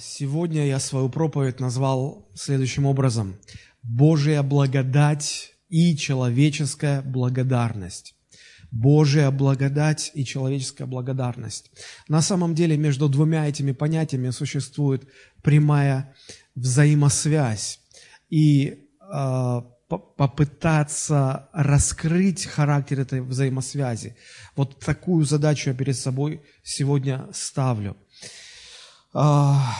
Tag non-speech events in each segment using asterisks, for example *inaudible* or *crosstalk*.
Сегодня я свою проповедь назвал следующим образом. Божья благодать и человеческая благодарность. Божья благодать и человеческая благодарность. На самом деле между двумя этими понятиями существует прямая взаимосвязь. И э, попытаться раскрыть характер этой взаимосвязи. Вот такую задачу я перед собой сегодня ставлю. А,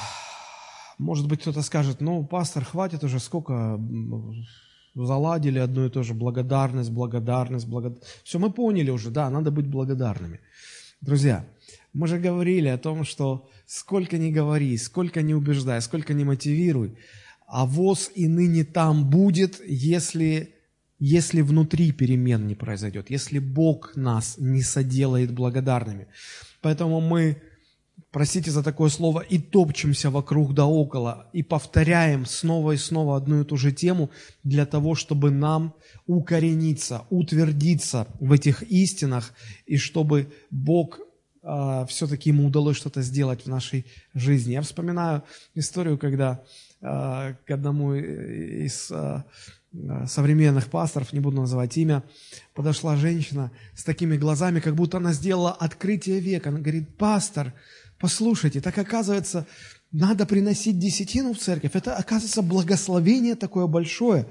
может быть, кто-то скажет, ну, пастор, хватит уже, сколько заладили одно и то же, благодарность, благодарность, благодарность. Все, мы поняли уже, да, надо быть благодарными. Друзья, мы же говорили о том, что сколько ни говори, сколько ни убеждай, сколько ни мотивируй, а воз и ныне там будет, если, если внутри перемен не произойдет, если Бог нас не соделает благодарными. Поэтому мы простите за такое слово, и топчемся вокруг да около, и повторяем снова и снова одну и ту же тему для того, чтобы нам укорениться, утвердиться в этих истинах, и чтобы Бог э, все-таки ему удалось что-то сделать в нашей жизни. Я вспоминаю историю, когда э, к одному из э, современных пасторов, не буду называть имя, подошла женщина с такими глазами, как будто она сделала открытие века. Она говорит, пастор, Послушайте, так оказывается, надо приносить десятину в церковь. Это, оказывается, благословение такое большое.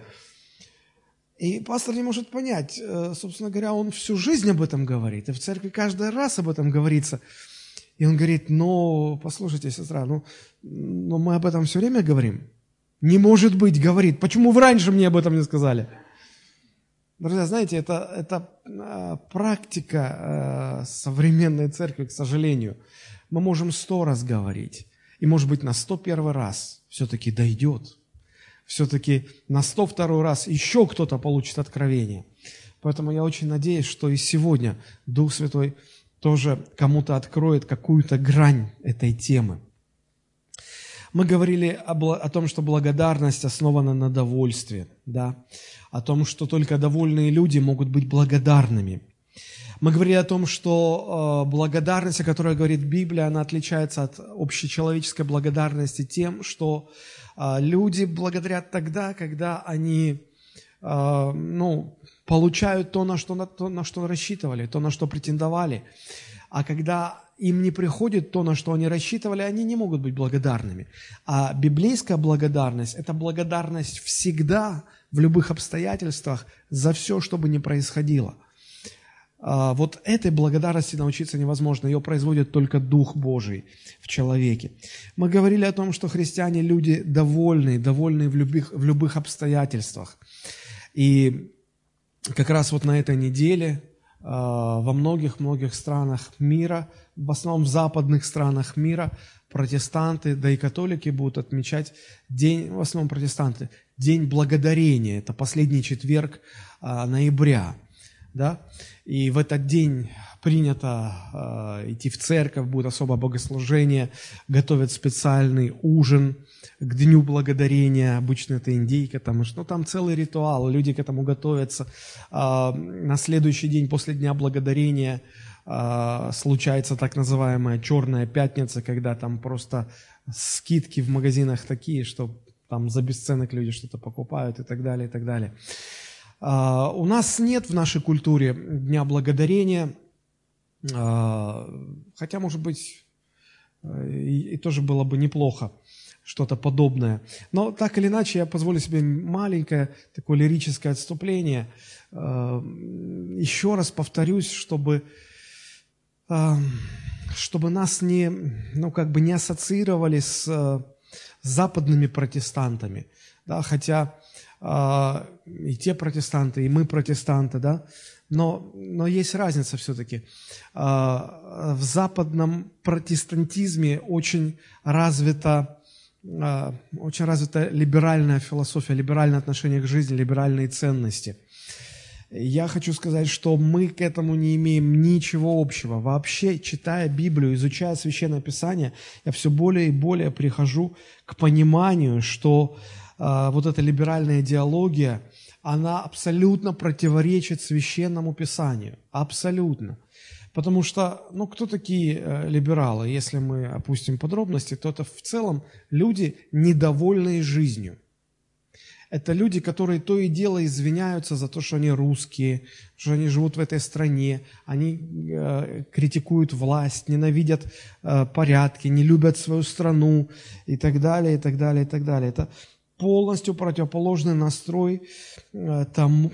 И пастор не может понять, э, собственно говоря, он всю жизнь об этом говорит, и в церкви каждый раз об этом говорится. И он говорит, ну, послушайте, сестра, ну, ну мы об этом все время говорим. Не может быть, говорит, почему вы раньше мне об этом не сказали? Друзья, знаете, это, это э, практика э, современной церкви, к сожалению – мы можем сто раз говорить, и, может быть, на сто первый раз все-таки дойдет. Все-таки на сто второй раз еще кто-то получит откровение. Поэтому я очень надеюсь, что и сегодня Дух Святой тоже кому-то откроет какую-то грань этой темы. Мы говорили о, том, что благодарность основана на довольстве, да? о том, что только довольные люди могут быть благодарными. Мы говорили о том, что э, благодарность, о которой говорит Библия, она отличается от общечеловеческой благодарности тем, что э, люди благодарят тогда, когда они э, ну, получают то на, что, на, то, на что рассчитывали, то, на что претендовали. А когда им не приходит то, на что они рассчитывали, они не могут быть благодарными. А библейская благодарность – это благодарность всегда, в любых обстоятельствах, за все, что бы ни происходило – вот этой благодарности научиться невозможно, ее производит только Дух Божий в человеке. Мы говорили о том, что христиане люди довольные, довольные в любых, в любых обстоятельствах. И как раз вот на этой неделе а, во многих-многих странах мира, в основном в западных странах мира, протестанты, да и католики будут отмечать день, в основном протестанты, День Благодарения. Это последний четверг а, ноября да, и в этот день принято э, идти в церковь, будет особое богослужение, готовят специальный ужин к Дню Благодарения, обычно это индейка, там, ну, там целый ритуал, люди к этому готовятся. Э, на следующий день после Дня Благодарения э, случается так называемая Черная Пятница, когда там просто скидки в магазинах такие, что там за бесценок люди что-то покупают и так далее, и так далее. А, у нас нет в нашей культуре Дня Благодарения, а, хотя, может быть, и тоже было бы неплохо что-то подобное. Но так или иначе, я позволю себе маленькое такое лирическое отступление. А, еще раз повторюсь, чтобы, чтобы нас не, ну, как бы не ассоциировали с, с западными протестантами. Да, хотя и те протестанты, и мы протестанты, да, но, но есть разница все-таки. А, в западном протестантизме очень развита, а, очень развита либеральная философия, либеральное отношение к жизни, либеральные ценности. Я хочу сказать, что мы к этому не имеем ничего общего. Вообще, читая Библию, изучая Священное Писание, я все более и более прихожу к пониманию, что а, вот эта либеральная идеология, она абсолютно противоречит священному писанию. Абсолютно. Потому что, ну, кто такие э, либералы? Если мы опустим подробности, то это в целом люди, недовольные жизнью. Это люди, которые то и дело извиняются за то, что они русские, что они живут в этой стране, они э, критикуют власть, ненавидят э, порядки, не любят свою страну и так далее, и так далее, и так далее. Это полностью противоположный настрой э, тому,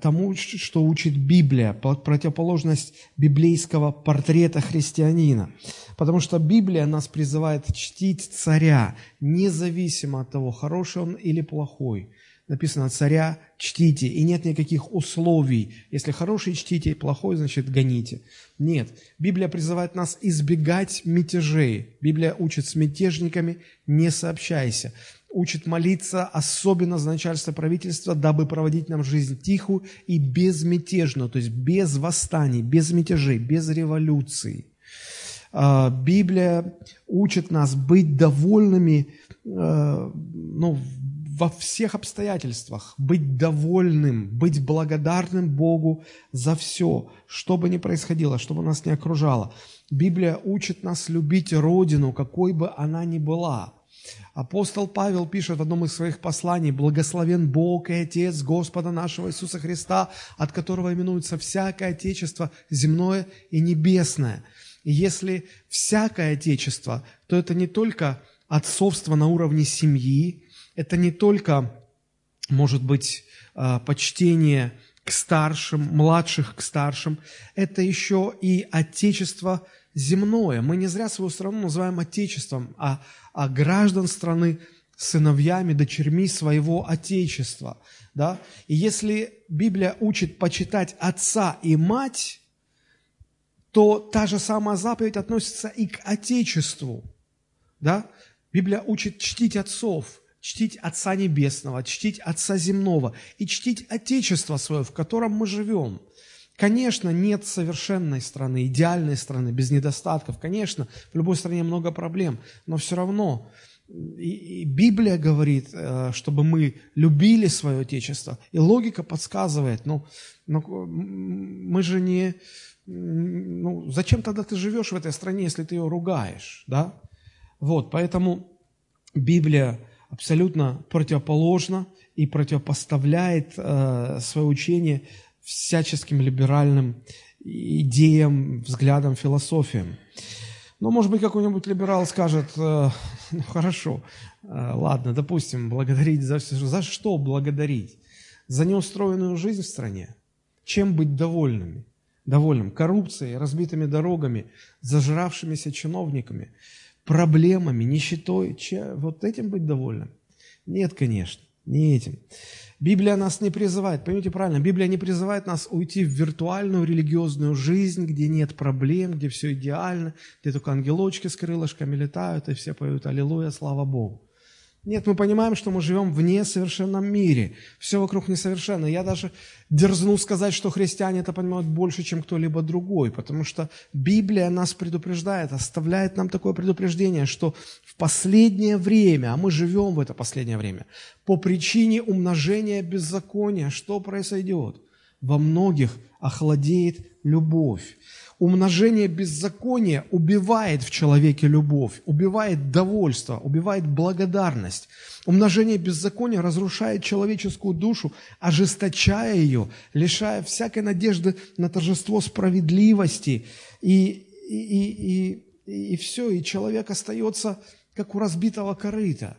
тому, что учит Библия, противоположность библейского портрета христианина. Потому что Библия нас призывает чтить царя, независимо от того, хороший он или плохой. Написано, царя чтите, и нет никаких условий. Если хороший чтите, плохой, значит, гоните. Нет, Библия призывает нас избегать мятежей. Библия учит с мятежниками не сообщайся учит молиться, особенно за начальство правительства, дабы проводить нам жизнь тихую и безмятежную, то есть без восстаний, без мятежей, без революций. А, Библия учит нас быть довольными э, ну, во всех обстоятельствах, быть довольным, быть благодарным Богу за все, что бы ни происходило, что бы нас не окружало. Библия учит нас любить Родину, какой бы она ни была – Апостол Павел пишет в одном из своих посланий, «Благословен Бог и Отец Господа нашего Иисуса Христа, от которого именуется всякое Отечество земное и небесное». И если всякое Отечество, то это не только отцовство на уровне семьи, это не только, может быть, а, почтение к старшим, младших к старшим, это еще и Отечество земное. Мы не зря свою страну называем Отечеством, а, а граждан страны сыновьями, дочерьми своего Отечества. Да? И если Библия учит почитать отца и мать, то та же самая заповедь относится и к Отечеству. Да? Библия учит чтить отцов, чтить Отца Небесного, чтить Отца Земного и чтить Отечество свое, в котором мы живем – Конечно, нет совершенной страны, идеальной страны, без недостатков. Конечно, в любой стране много проблем, но все равно и, Библия говорит, э, чтобы мы любили свое Отечество. И логика подсказывает, ну, ну мы же не... Ну, зачем тогда ты живешь в этой стране, если ты ее ругаешь, да? Вот, поэтому Библия абсолютно противоположна и противопоставляет э, свое учение всяческим либеральным идеям, взглядам, философиям. Но, может быть, какой-нибудь либерал скажет, э, *laughs* ну, хорошо, э, ладно, допустим, благодарить за все. За что благодарить? За неустроенную жизнь в стране? Чем быть довольными? Довольным коррупцией, разбитыми дорогами, зажравшимися чиновниками, проблемами, нищетой. Че, вот этим быть довольным? Нет, конечно, не этим. Библия нас не призывает, поймите правильно, Библия не призывает нас уйти в виртуальную религиозную жизнь, где нет проблем, где все идеально, где только ангелочки с крылышками летают, и все поют «Аллилуйя, слава Богу». Нет, мы понимаем, что мы живем в несовершенном мире. Все вокруг несовершенно. Я даже дерзну сказать, что христиане это понимают больше, чем кто-либо другой, потому что Библия нас предупреждает, оставляет нам такое предупреждение, что в последнее время, а мы живем в это последнее время, по причине умножения беззакония, что произойдет? Во многих охладеет любовь. Умножение беззакония убивает в человеке любовь, убивает довольство, убивает благодарность. Умножение беззакония разрушает человеческую душу, ожесточая ее, лишая всякой надежды на торжество справедливости. И, и, и, и, и все, и человек остается как у разбитого корыта.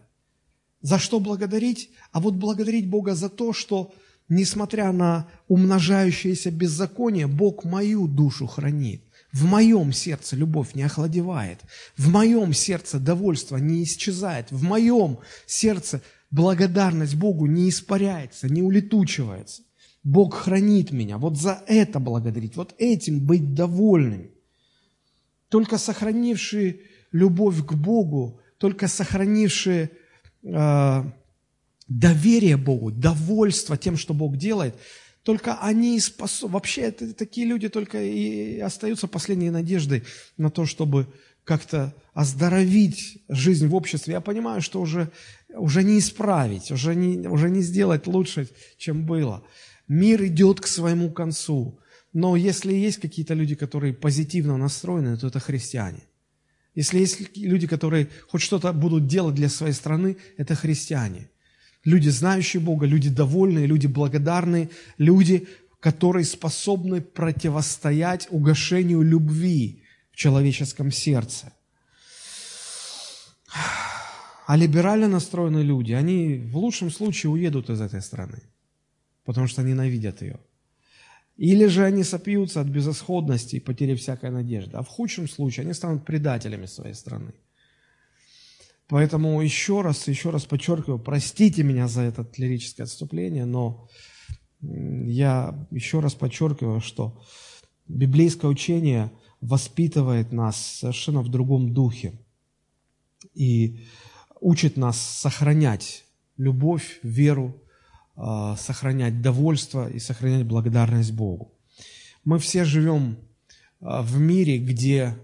За что благодарить? А вот благодарить Бога за то, что несмотря на умножающееся беззаконие, Бог мою душу хранит. В моем сердце любовь не охладевает. В моем сердце довольство не исчезает. В моем сердце благодарность Богу не испаряется, не улетучивается. Бог хранит меня. Вот за это благодарить, вот этим быть довольным. Только сохранившие любовь к Богу, только сохранившие э, доверие Богу, довольство тем, что Бог делает, только они способны, вообще это, такие люди только и остаются последней надеждой на то, чтобы как-то оздоровить жизнь в обществе. Я понимаю, что уже, уже не исправить, уже не, уже не сделать лучше, чем было. Мир идет к своему концу. Но если есть какие-то люди, которые позитивно настроены, то это христиане. Если есть люди, которые хоть что-то будут делать для своей страны, это христиане. Люди, знающие Бога, люди довольные, люди благодарные, люди, которые способны противостоять угошению любви в человеческом сердце. А либерально настроенные люди, они в лучшем случае уедут из этой страны, потому что ненавидят ее. Или же они сопьются от безысходности и потери всякой надежды. А в худшем случае они станут предателями своей страны. Поэтому еще раз, еще раз подчеркиваю, простите меня за это лирическое отступление, но я еще раз подчеркиваю, что библейское учение воспитывает нас совершенно в другом духе и учит нас сохранять любовь, веру, а, сохранять довольство и сохранять благодарность Богу. Мы все живем а, в мире, где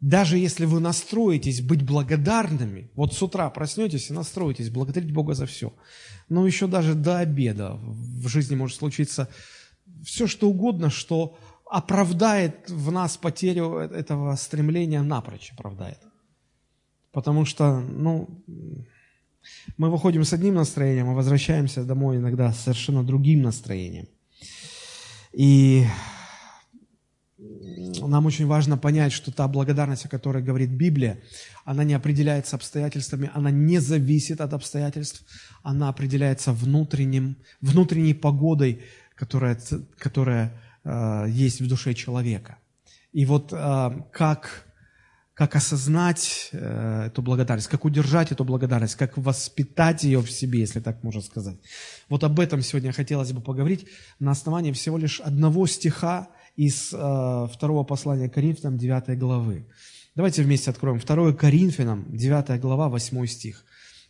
даже если вы настроитесь быть благодарными, вот с утра проснетесь и настроитесь благодарить Бога за все, но еще даже до обеда в жизни может случиться все, что угодно, что оправдает в нас потерю этого стремления, напрочь оправдает. Потому что, ну, мы выходим с одним настроением, а возвращаемся домой иногда с совершенно другим настроением. И нам очень важно понять, что та благодарность, о которой говорит Библия, она не определяется обстоятельствами, она не зависит от обстоятельств, она определяется внутренним, внутренней погодой, которая, которая э, есть в душе человека. И вот э, как как осознать э, эту благодарность, как удержать эту благодарность, как воспитать ее в себе, если так можно сказать. Вот об этом сегодня хотелось бы поговорить на основании всего лишь одного стиха из э, второго послания Коринфянам 9 главы. Давайте вместе откроем 2 Коринфянам 9 глава 8 стих.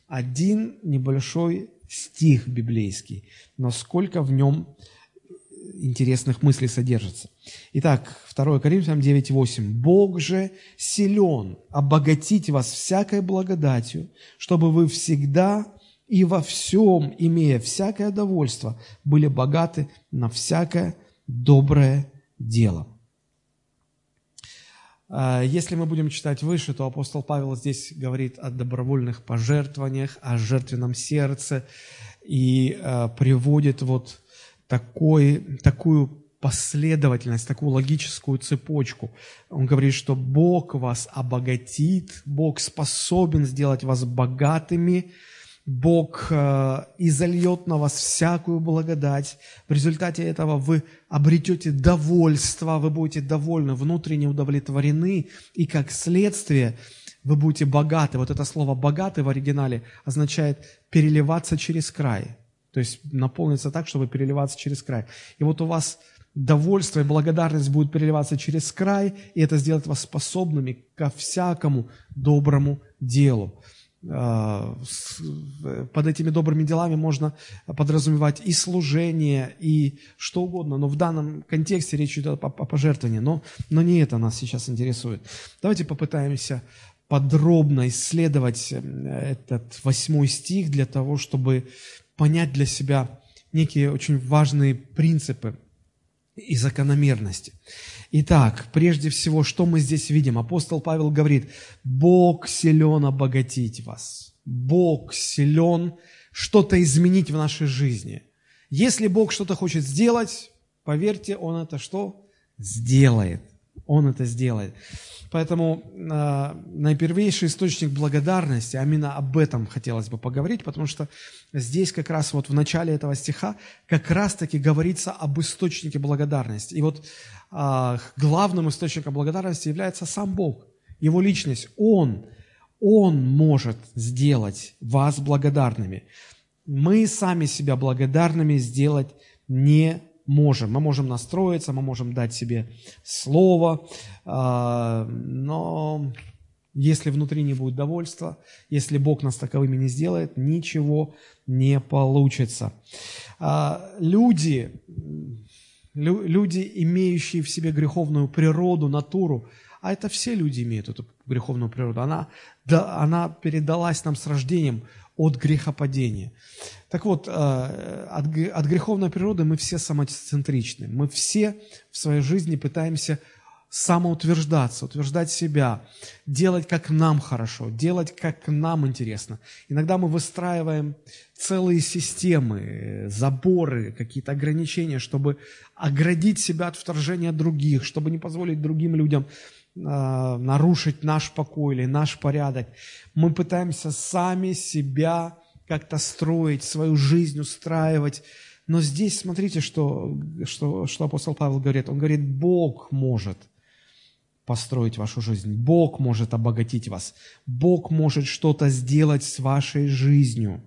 Один небольшой стих библейский, но сколько в нем интересных мыслей содержится. Итак, 2 Коринфянам 9.8. «Бог же силен обогатить вас всякой благодатью, чтобы вы всегда и во всем, имея всякое довольство, были богаты на всякое доброе дело». А, если мы будем читать выше, то апостол Павел здесь говорит о добровольных пожертвованиях, о жертвенном сердце и а, приводит вот такой, такую последовательность, такую логическую цепочку. Он говорит, что Бог вас обогатит, Бог способен сделать вас богатыми, Бог э, изольет на вас всякую благодать. В результате этого вы обретете довольство, вы будете довольны, внутренне удовлетворены, и как следствие вы будете богаты. Вот это слово «богаты» в оригинале означает переливаться через край. То есть наполниться так, чтобы переливаться через край. И вот у вас довольство и благодарность будут переливаться через край, и это сделает вас способными ко всякому доброму делу. А, под этими добрыми делами можно подразумевать и служение, и что угодно, но в данном контексте речь идет о пожертвовании, но, но не это нас сейчас интересует. Давайте попытаемся подробно исследовать э, этот восьмой стих для того, чтобы понять для себя некие очень важные принципы и закономерности. Итак, прежде всего, что мы здесь видим? Апостол Павел говорит, Бог силен обогатить вас. Бог силен что-то изменить в нашей жизни. Если Бог что-то хочет сделать, поверьте, Он это что? Сделает. Он это сделает. Поэтому э, наипервейший источник благодарности, а именно об этом хотелось бы поговорить, потому что здесь как раз вот в начале этого стиха как раз-таки говорится об источнике благодарности. И вот э, главным источником благодарности является сам Бог, Его личность. Он, Он может сделать вас благодарными. Мы сами себя благодарными сделать не можем. Мы можем настроиться, мы можем дать себе слово, а, но если внутри не будет довольства, если Бог нас таковыми не сделает, ничего не получится. А, люди, люди, имеющие в себе греховную природу, натуру, а это все люди имеют эту греховную природу, она, да, она передалась нам с рождением, от грехопадения. Так вот, э, от, от греховной природы мы все самоцентричны. Мы все в своей жизни пытаемся самоутверждаться, утверждать себя, делать как нам хорошо, делать как нам интересно. Иногда мы выстраиваем целые системы, заборы, какие-то ограничения, чтобы оградить себя от вторжения других, чтобы не позволить другим людям нарушить наш покой или наш порядок. Мы пытаемся сами себя как-то строить, свою жизнь устраивать. Но здесь смотрите, что, что, что апостол Павел говорит. Он говорит, Бог может построить вашу жизнь. Бог может обогатить вас. Бог может что-то сделать с вашей жизнью.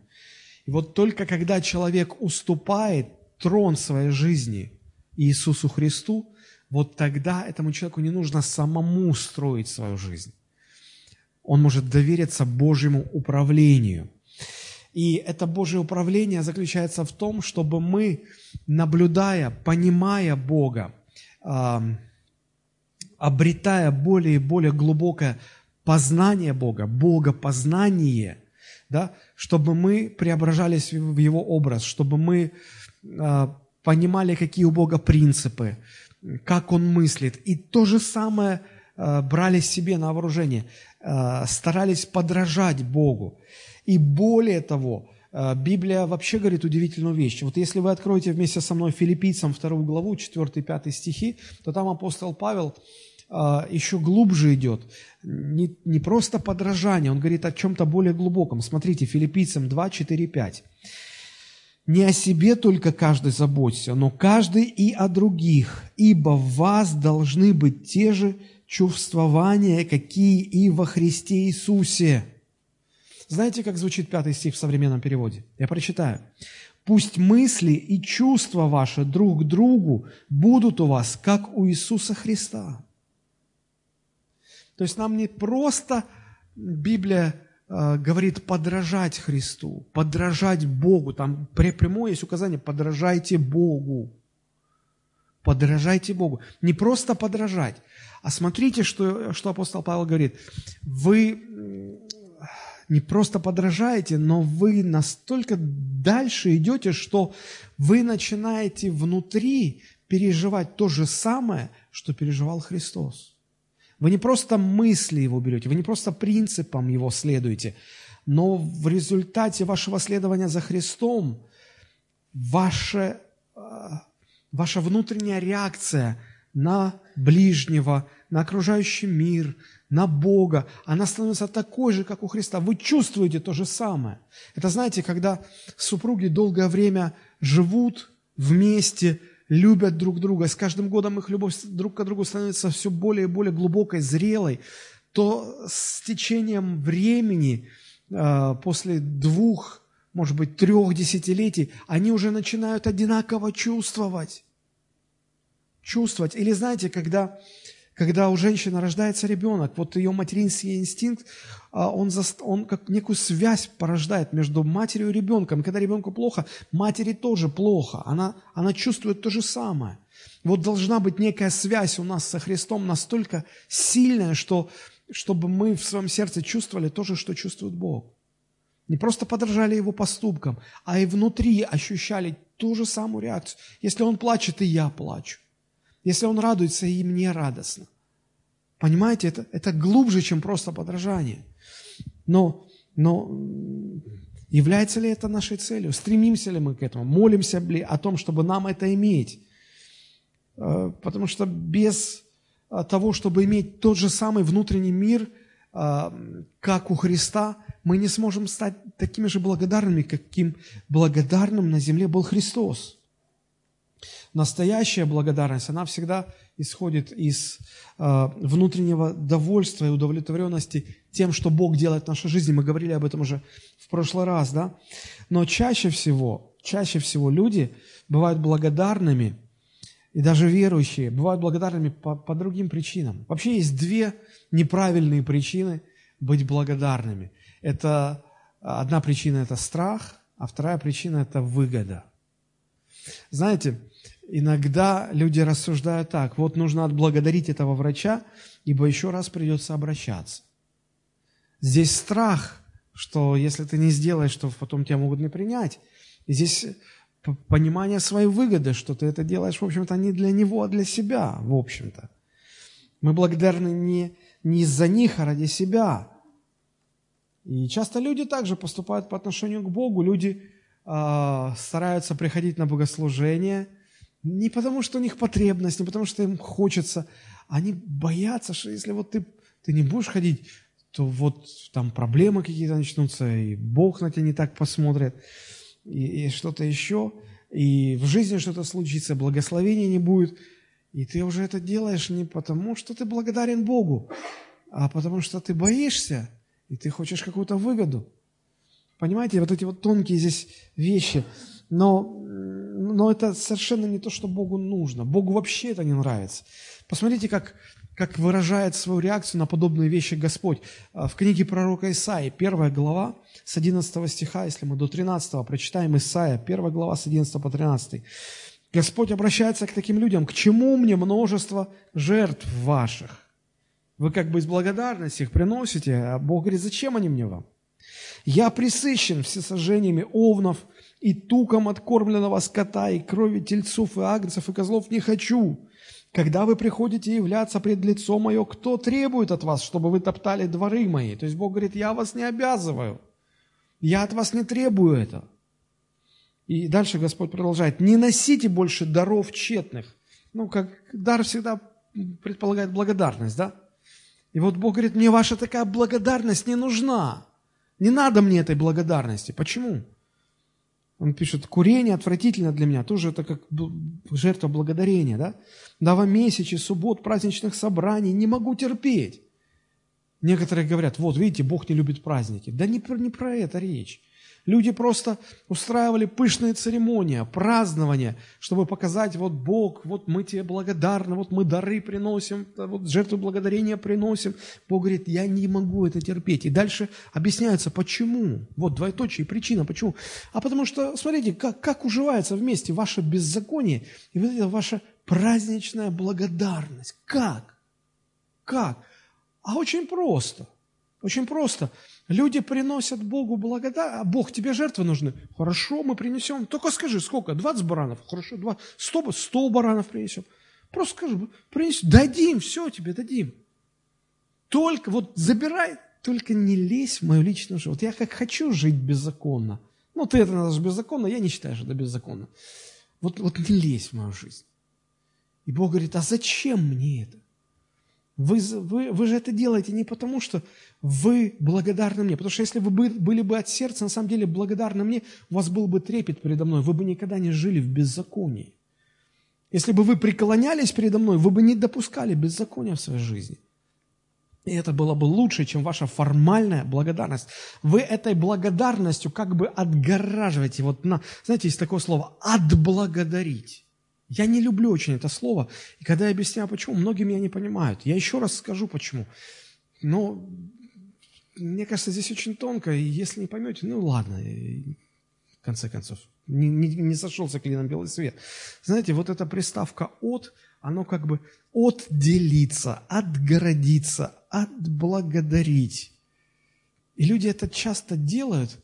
И вот только когда человек уступает трон своей жизни Иисусу Христу, вот тогда этому человеку не нужно самому строить свою жизнь. Он может довериться Божьему управлению. И это Божье управление заключается в том, чтобы мы, наблюдая, понимая Бога, обретая более и более глубокое познание Бога, Богопознание, да, чтобы мы преображались в Его образ, чтобы мы э, понимали, какие у Бога принципы, как Он мыслит. И то же самое э, брали себе на вооружение, э, старались подражать Богу. И более того, э, Библия вообще говорит удивительную вещь. Вот если вы откроете вместе со мной филиппийцам вторую главу, 4-5 стихи, то там апостол Павел еще глубже идет. Не, не просто подражание, он говорит о чем-то более глубоком. Смотрите, филиппийцам 2, 4, 5. «Не о себе только каждый заботится, но каждый и о других, ибо в вас должны быть те же чувствования, какие и во Христе Иисусе». Знаете, как звучит пятый стих в современном переводе? Я прочитаю. «Пусть мысли и чувства ваши друг к другу будут у вас, как у Иисуса Христа». То есть нам не просто Библия говорит подражать Христу, подражать Богу. Там прямое есть указание подражайте Богу. Подражайте Богу. Не просто подражать, а смотрите, что, что апостол Павел говорит. Вы не просто подражаете, но вы настолько дальше идете, что вы начинаете внутри переживать то же самое, что переживал Христос. Вы не просто мысли его берете, вы не просто принципам его следуете, но в результате вашего следования за Христом ваше, а, ваша внутренняя реакция на ближнего, на окружающий мир, на Бога, она становится такой же, как у Христа. Вы чувствуете то же самое. Это знаете, когда супруги долгое время живут вместе – любят друг друга, с каждым годом их любовь друг к другу становится все более и более глубокой, зрелой, то с течением времени, а, после двух, может быть, трех десятилетий, они уже начинают одинаково чувствовать. Чувствовать. Или знаете, когда когда у женщины рождается ребенок, вот ее материнский инстинкт, он, за, он как некую связь порождает между матерью и ребенком. И когда ребенку плохо, матери тоже плохо. Она, она чувствует то же самое. Вот должна быть некая связь у нас со Христом настолько сильная, что, чтобы мы в своем сердце чувствовали то же, что чувствует Бог. Не просто подражали его поступкам, а и внутри ощущали ту же самую реакцию. Если он плачет, и я плачу. Если он радуется, и мне радостно. Понимаете, это, это глубже, чем просто подражание. Но, но является ли это нашей целью? Стремимся ли мы к этому? Молимся ли о том, чтобы нам это иметь? Э, потому что без э, того, чтобы иметь тот же самый внутренний мир, э, как у Христа, мы не сможем стать такими же благодарными, каким благодарным на земле был Христос. Настоящая благодарность, она всегда исходит из э, внутреннего довольства и удовлетворенности тем, что Бог делает в нашей жизни. Мы говорили об этом уже в прошлый раз, да? Но чаще всего, чаще всего люди бывают благодарными, и даже верующие бывают благодарными по, по другим причинам. Вообще есть две неправильные причины быть благодарными. Это одна причина – это страх, а вторая причина – это выгода. Знаете, Иногда люди рассуждают так, вот нужно отблагодарить этого врача, ибо еще раз придется обращаться. Здесь страх что если ты не сделаешь, то потом тебя могут не принять. И здесь понимание своей выгоды, что ты это делаешь, в общем-то, не для него, а для себя, в общем-то. Мы благодарны не, не из-за них, а ради себя. И часто люди также поступают по отношению к Богу. Люди э, стараются приходить на богослужение не потому, что у них потребность, не потому, что им хочется. Они боятся, что если вот ты, ты не будешь ходить, то вот там проблемы какие-то начнутся, и Бог на тебя не так посмотрит и, и что-то еще, и в жизни что-то случится, благословения не будет, и ты уже это делаешь не потому, что ты благодарен Богу, а потому что ты боишься, и ты хочешь какую-то выгоду. Понимаете, вот эти вот тонкие здесь вещи. Но, но это совершенно не то, что Богу нужно. Богу вообще это не нравится. Посмотрите, как как выражает свою реакцию на подобные вещи Господь. А, в книге пророка Исаии, первая глава, с 11 стиха, если мы до 13 прочитаем Исаия, первая глава с 11 по 13. Господь обращается к таким людям, к чему мне множество жертв ваших? Вы как бы из благодарности их приносите, а Бог говорит, зачем они мне вам? Я присыщен всесожжениями овнов и туком откормленного скота, и крови тельцов, и агнцев, и козлов не хочу. Когда вы приходите являться пред лицо мое, кто требует от вас, чтобы вы топтали дворы мои? То есть Бог говорит, я вас не обязываю. Я от вас не требую это. И дальше Господь продолжает, не носите больше даров тщетных. Ну, как дар всегда предполагает благодарность, да? И вот Бог говорит, мне ваша такая благодарность не нужна. Не надо мне этой благодарности. Почему? Он пишет, курение отвратительно для меня, тоже это как жертва благодарения, да? Новомесячи, суббот, праздничных собраний, не могу терпеть. Некоторые говорят, вот, видите, Бог не любит праздники. Да не про, не про это речь. Люди просто устраивали пышные церемонии, празднования, чтобы показать, вот Бог, вот мы тебе благодарны, вот мы дары приносим, вот жертву благодарения приносим. Бог говорит, я не могу это терпеть. И дальше объясняется, почему. Вот двоеточие, причина, почему. А потому что, смотрите, как, как уживается вместе ваше беззаконие и вот эта ваша праздничная благодарность. Как? Как? А очень просто. Очень просто. Люди приносят Богу благодарность. А Бог, тебе жертвы нужны? Хорошо, мы принесем. Только скажи, сколько? 20 баранов? Хорошо, 2, 100, 100 баранов принесем. Просто скажи, принесем. Дадим, все тебе дадим. Только вот забирай, только не лезь в мою личную жизнь. Вот я как хочу жить беззаконно. Ну, ты это называешь беззаконно, я не считаю, что это беззаконно. Вот, вот не лезь в мою жизнь. И Бог говорит, а зачем мне это? Вы, вы, вы же это делаете не потому, что вы благодарны мне. Потому что если вы были бы от сердца, на самом деле, благодарны мне, у вас был бы трепет передо мной, вы бы никогда не жили в беззаконии. Если бы вы преклонялись передо мной, вы бы не допускали беззакония в своей жизни. И это было бы лучше, чем ваша формальная благодарность. Вы этой благодарностью как бы отгораживаете. Вот на, знаете, есть такое слово «отблагодарить». Я не люблю очень это слово, и когда я объясняю, почему, многие меня не понимают. Я еще раз скажу, почему. Но мне кажется, здесь очень тонко, и если не поймете, ну ладно, в конце концов, не, не, не сошелся клином белый свет. Знаете, вот эта приставка «от», оно как бы отделиться, отгородиться, отблагодарить. И люди это часто делают,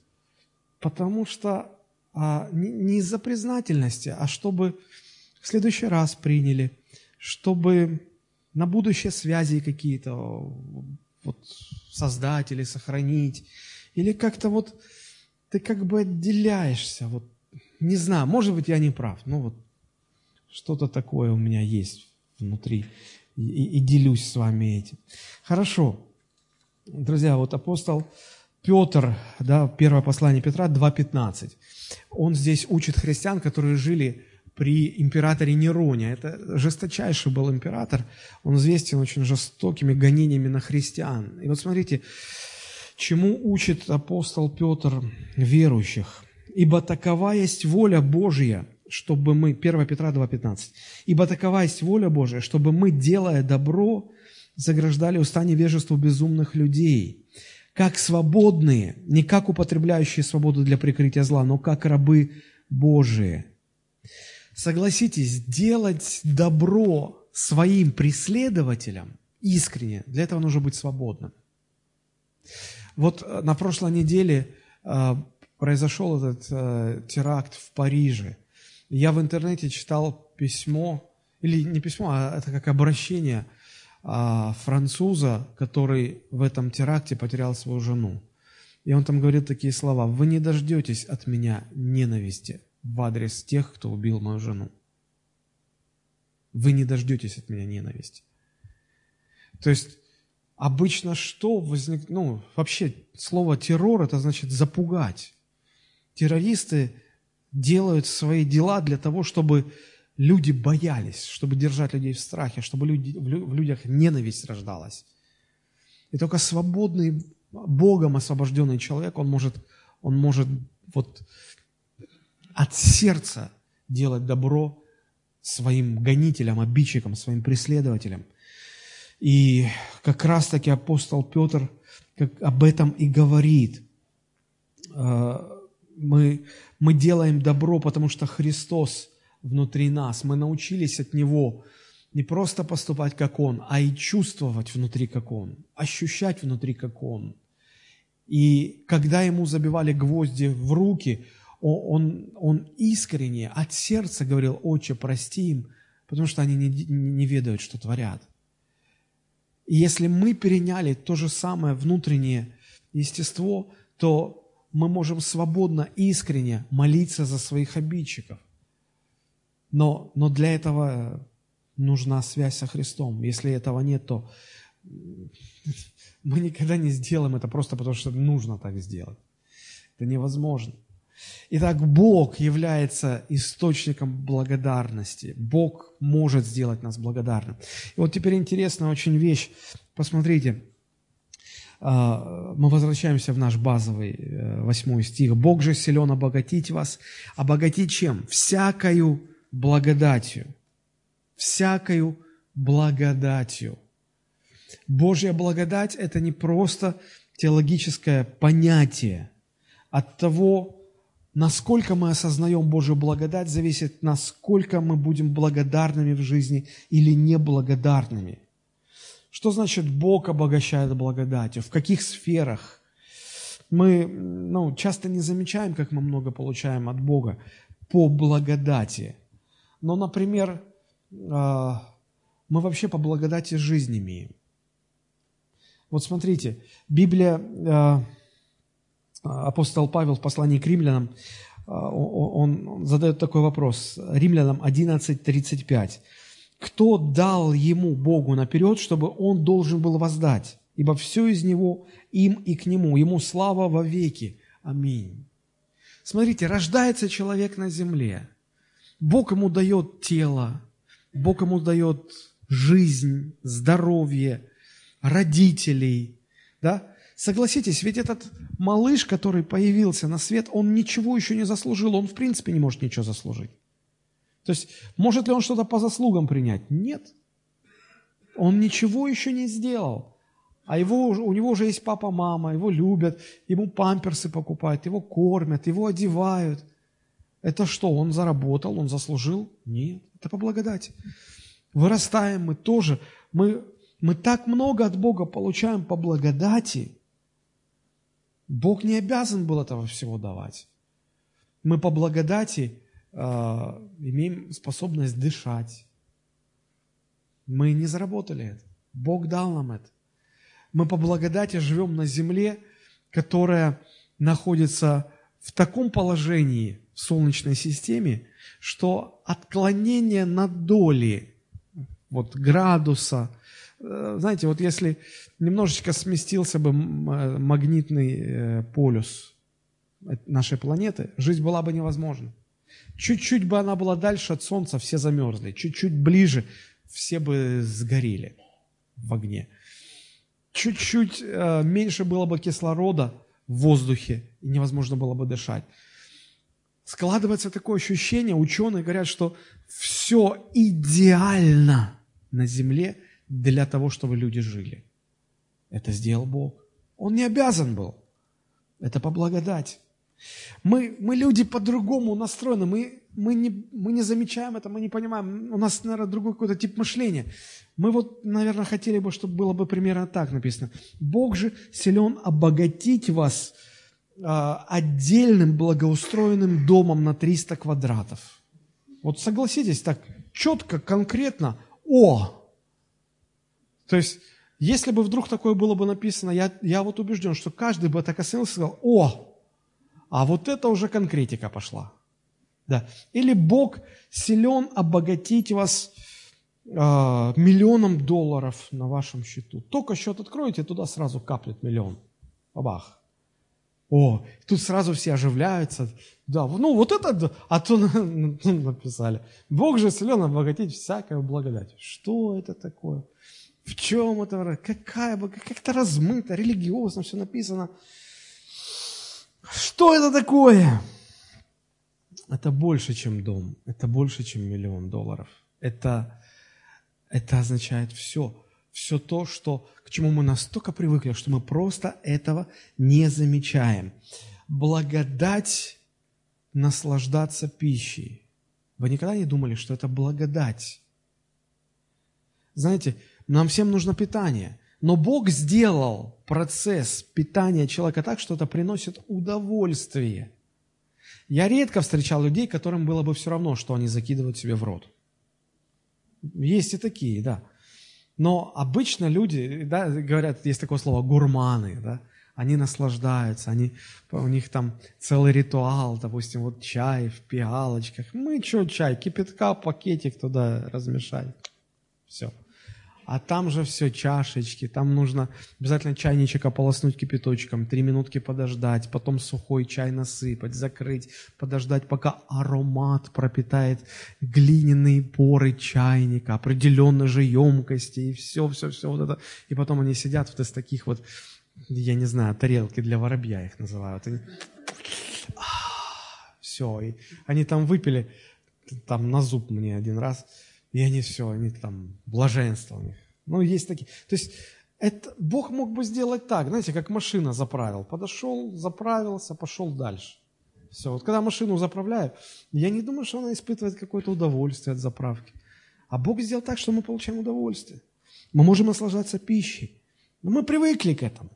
потому что а, не, не из-за признательности, а чтобы в следующий раз приняли, чтобы на будущее связи какие-то вот, создать или сохранить, или как-то вот ты как бы отделяешься, вот, не знаю, может быть, я не прав, но вот что-то такое у меня есть внутри, и, и, делюсь с вами этим. Хорошо. Друзья, вот апостол Петр, да, первое послание Петра 2.15, он здесь учит христиан, которые жили при императоре Нероне. Это жесточайший был император. Он известен очень жестокими гонениями на христиан. И вот смотрите, чему учит апостол Петр верующих. «Ибо такова есть воля Божья, чтобы мы...» 1 Петра 2,15. «Ибо такова есть воля Божья, чтобы мы, делая добро, заграждали уста невежеству безумных людей, как свободные, не как употребляющие свободу для прикрытия зла, но как рабы Божии, Согласитесь, делать добро своим преследователям искренне, для этого нужно быть свободным. Вот э, на прошлой неделе э, произошел этот э, теракт в Париже. Я в интернете читал письмо, или не письмо, а это как обращение э, француза, который в этом теракте потерял свою жену. И он там говорит такие слова. «Вы не дождетесь от меня ненависти в адрес тех, кто убил мою жену. Вы не дождетесь от меня ненависти». То есть обычно что возник... Ну, вообще слово террор – это значит запугать. Террористы делают свои дела для того, чтобы люди боялись, чтобы держать людей в страхе, чтобы люди, в людях ненависть рождалась. И только свободный, Богом освобожденный человек, он может, он может вот от сердца делать добро своим гонителям, обидчикам, своим преследователям. И как раз-таки апостол Петр как об этом и говорит. А, мы, мы делаем добро, потому что Христос внутри нас. Мы научились от Него не просто поступать, как Он, а и чувствовать внутри, как Он, ощущать внутри, как Он. И когда Ему забивали гвозди в руки, Он, он искренне, от сердца говорил, «Отче, прости им, потому что они не, не ведают, что творят». И если мы переняли то же самое внутреннее естество, то мы можем свободно, искренне молиться за своих обидчиков. Но, но для этого нужна связь со Христом. Если этого нет, то мы никогда не сделаем это просто потому, что нужно так сделать. Это невозможно. Итак, Бог является источником благодарности. Бог может сделать нас благодарным. И вот теперь интересная очень вещь. Посмотрите, а, мы возвращаемся в наш базовый э, восьмой стих. «Бог же силен обогатить вас». Обогатить чем? Всякою благодатью. Всякою благодатью. Божья благодать – это не просто теологическое понятие. От того, насколько мы осознаем Божью благодать, зависит, насколько мы будем благодарными в жизни или неблагодарными – что значит Бог обогащает благодатью? В каких сферах? Мы ну, часто не замечаем, как мы много получаем от Бога по благодати. Но, например, а, мы вообще по благодати жизнь имеем. Вот смотрите, Библия, а, апостол Павел в послании к римлянам, а, он задает такой вопрос. Римлянам 11.35 кто дал ему, Богу, наперед, чтобы он должен был воздать? Ибо все из него им и к нему. Ему слава во веки. Аминь. Смотрите, рождается человек на земле. Бог ему дает тело, Бог ему дает жизнь, здоровье, родителей. Да? Согласитесь, ведь этот малыш, который появился на свет, он ничего еще не заслужил, он в принципе не может ничего заслужить. То есть, может ли он что-то по заслугам принять? Нет. Он ничего еще не сделал. А его, у него уже есть папа, мама, его любят, ему памперсы покупают, его кормят, его одевают. Это что, он заработал, он заслужил? Нет, это по благодати. Вырастаем мы тоже. Мы, мы так много от Бога получаем по благодати. Бог не обязан был этого всего давать. Мы по благодати э, имеем способность дышать. Мы не заработали это. Бог дал нам это. Мы по благодати живем на земле, которая находится в таком положении в Солнечной системе, что отклонение на доли вот, градуса, знаете, вот если немножечко сместился бы магнитный э, полюс нашей планеты, жизнь была бы невозможна. Чуть-чуть бы она была дальше от Солнца, все замерзли. Чуть-чуть ближе, все бы сгорели в огне. Чуть-чуть э, меньше было бы кислорода в воздухе, и невозможно было бы дышать. Складывается такое ощущение, ученые говорят, что все идеально на Земле для того, чтобы люди жили. Это сделал Бог. Он не обязан был. Это по благодати. Мы, мы люди по-другому настроены, мы, мы, не, мы не замечаем это, мы не понимаем. У нас, наверное, другой какой-то тип мышления. Мы вот, наверное, хотели бы, чтобы было бы примерно так написано. Бог же силен обогатить вас а, отдельным благоустроенным домом на 300 квадратов. Вот согласитесь так четко, конкретно, о! То есть, если бы вдруг такое было бы написано, я, я вот убежден, что каждый бы так остановился и сказал, о, а вот это уже конкретика пошла. Да. Или Бог силен обогатить вас э, миллионом долларов на вашем счету. Только счет откроете, туда сразу каплет миллион. Бабах. О, тут сразу все оживляются. Да, ну вот это, а то *laughs* написали. Бог же силен обогатить всякую благодать. Что это такое? В чем это? Какая, как-то размыто, религиозно все написано. Что это такое? Это больше, чем дом. Это больше, чем миллион долларов. Это, это означает все. Все то, что, к чему мы настолько привыкли, что мы просто этого не замечаем. Благодать наслаждаться пищей. Вы никогда не думали, что это благодать? Знаете, нам всем нужно питание. Но Бог сделал процесс питания человека так, что это приносит удовольствие. Я редко встречал людей, которым было бы все равно, что они закидывают себе в рот. Есть и такие, да. Но обычно люди, да, говорят, есть такое слово гурманы, да, они наслаждаются, они, у них там целый ритуал, допустим, вот чай в пиалочках. Мы что, чай, кипятка, пакетик туда размешать. Все. А там же все чашечки, там нужно обязательно чайничек ополоснуть кипяточком, три минутки подождать, потом сухой чай насыпать, закрыть, подождать, пока аромат пропитает глиняные поры чайника, определенной же емкости, и все, все, все вот это. И потом они сидят вот из таких вот, я не знаю, тарелки для воробья их называют. Они... Все, и они там выпили, там на зуб мне один раз – и они все, они там, блаженство у них. Ну, есть такие. То есть, это, Бог мог бы сделать так, знаете, как машина заправил. Подошел, заправился, пошел дальше. Все, вот когда машину заправляю, я не думаю, что она испытывает какое-то удовольствие от заправки. А Бог сделал так, что мы получаем удовольствие. Мы можем наслаждаться пищей. Но мы привыкли к этому.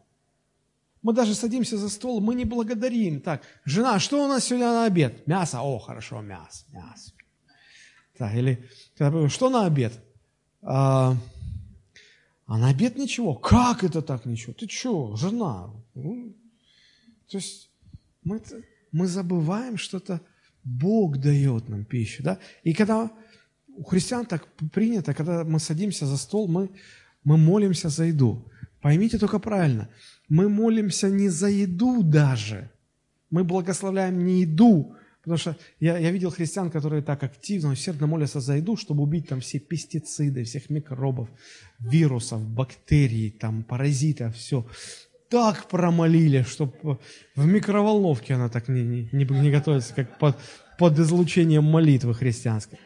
Мы даже садимся за стол, мы не благодарим. Так, жена, что у нас сегодня на обед? Мясо? О, хорошо, мясо, мясо. Так, или что на обед? А, а на обед ничего. Как это так ничего? Ты что, жена? Ну, то есть мы, мы забываем, что это Бог дает нам пищу. Да? И когда у христиан так принято, когда мы садимся за стол, мы, мы молимся за еду. Поймите только правильно, мы молимся не за еду даже. Мы благословляем не еду, Потому что я, я видел христиан, которые так активно, усердно молятся за еду, чтобы убить там все пестициды, всех микробов, вирусов, бактерий, там, паразитов, все. Так промолили, чтобы в микроволновке она так не, не, не, не готовится, как под, под излучением молитвы христианской.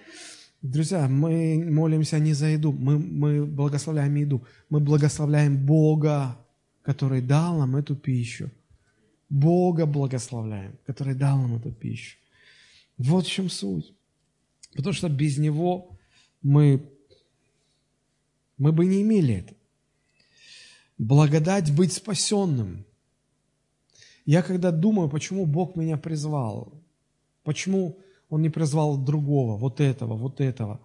Друзья, мы молимся не за еду, мы, мы благословляем еду, мы благословляем Бога, который дал нам эту пищу. Бога благословляем, который дал нам эту пищу. Вот в чем суть. Потому что без Него мы, мы бы не имели это. Благодать быть спасенным. Я когда думаю, почему Бог меня призвал, почему Он не призвал другого, вот этого, вот этого,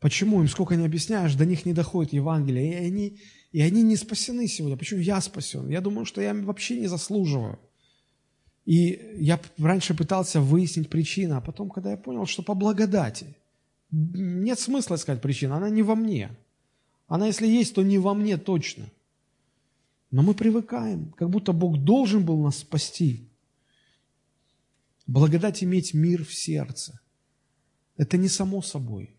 почему им сколько не объясняешь, до них не доходит Евангелие, и они, и они не спасены сегодня. Почему я спасен? Я думаю, что я вообще не заслуживаю. И я раньше пытался выяснить причину, а потом, когда я понял, что по благодати, нет смысла искать причину, она не во мне. Она, если есть, то не во мне точно. Но мы привыкаем, как будто Бог должен был нас спасти. Благодать иметь мир в сердце. Это не само собой.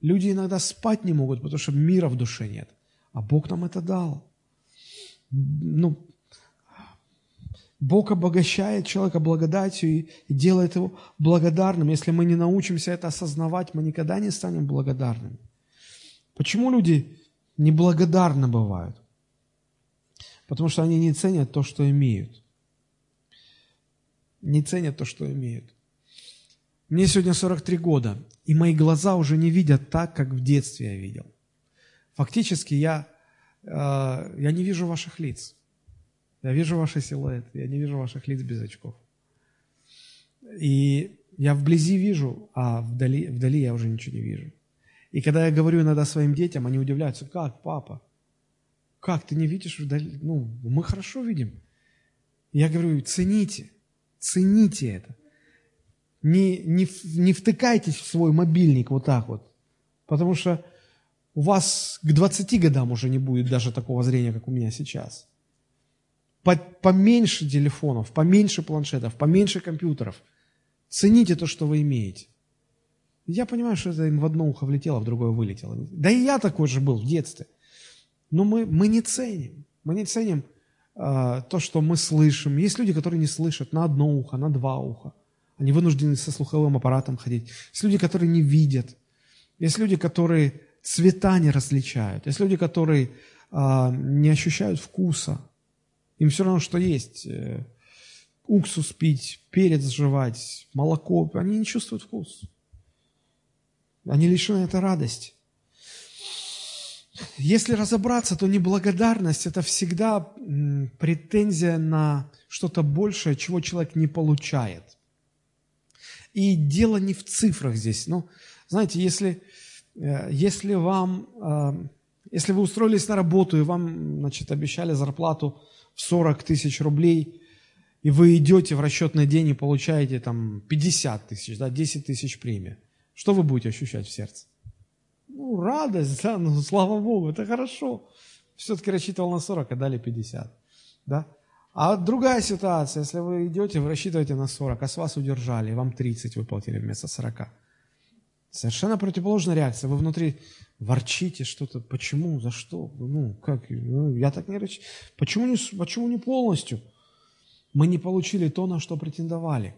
Люди иногда спать не могут, потому что мира в душе нет. А Бог нам это дал. Ну, Бог обогащает человека благодатью и, делает его благодарным. Если мы не научимся это осознавать, мы никогда не станем благодарными. Почему люди неблагодарны бывают? Потому что они не ценят то, что имеют. не ценят то, что имеют. Мне сегодня 43 года, и мои глаза уже не видят так, как в детстве я видел. Фактически я, э, я не вижу ваших лиц. Я вижу ваши силуэты, я не вижу ваших лиц без очков. И я вблизи вижу, а вдали, вдали я уже ничего не вижу. И когда я говорю иногда своим детям, они удивляются, как, папа, как, ты не видишь вдали? Ну, мы хорошо видим. Я говорю, цените, цените это. Не, не, не втыкайтесь в свой мобильник вот так вот, потому что у вас к 20 годам уже не будет даже такого зрения, как у меня сейчас. Поменьше телефонов, поменьше планшетов, поменьше компьютеров – Цените то, что вы имеете. Я понимаю, что это им в одно ухо влетело, в другое вылетело. Да и я такой же был в детстве. Но мы, мы не ценим. Мы не ценим э, то, что мы слышим. Есть люди, которые не слышат на одно ухо, на два уха. Они вынуждены со слуховым аппаратом ходить. Есть люди, которые не видят. Есть люди, которые цвета не различают. Есть люди, которые э, не ощущают вкуса. Им все равно, что есть. Э, уксус пить, перец жевать, молоко, они не чувствуют вкус. Они лишены этой радости. Если разобраться, то неблагодарность – это всегда претензия на что-то большее, чего человек не получает. И дело не в цифрах здесь. Ну, знаете, если, э, если вам, э, если вы устроились на работу и вам, значит, обещали зарплату в 40 тысяч рублей – и вы идете в расчетный день и получаете там 50 тысяч, да, 10 тысяч премия, что вы будете ощущать в сердце? Ну, радость, да, ну, слава Богу, это хорошо. Все-таки рассчитывал на 40, а дали 50, да. А другая ситуация, если вы идете, вы рассчитываете на 40, а с вас удержали, вам 30 выплатили вместо 40. Совершенно противоположная реакция. Вы внутри ворчите что-то, почему, за что, ну, как, ну, я так не рычу. Почему не, почему не полностью? мы не получили то, на что претендовали.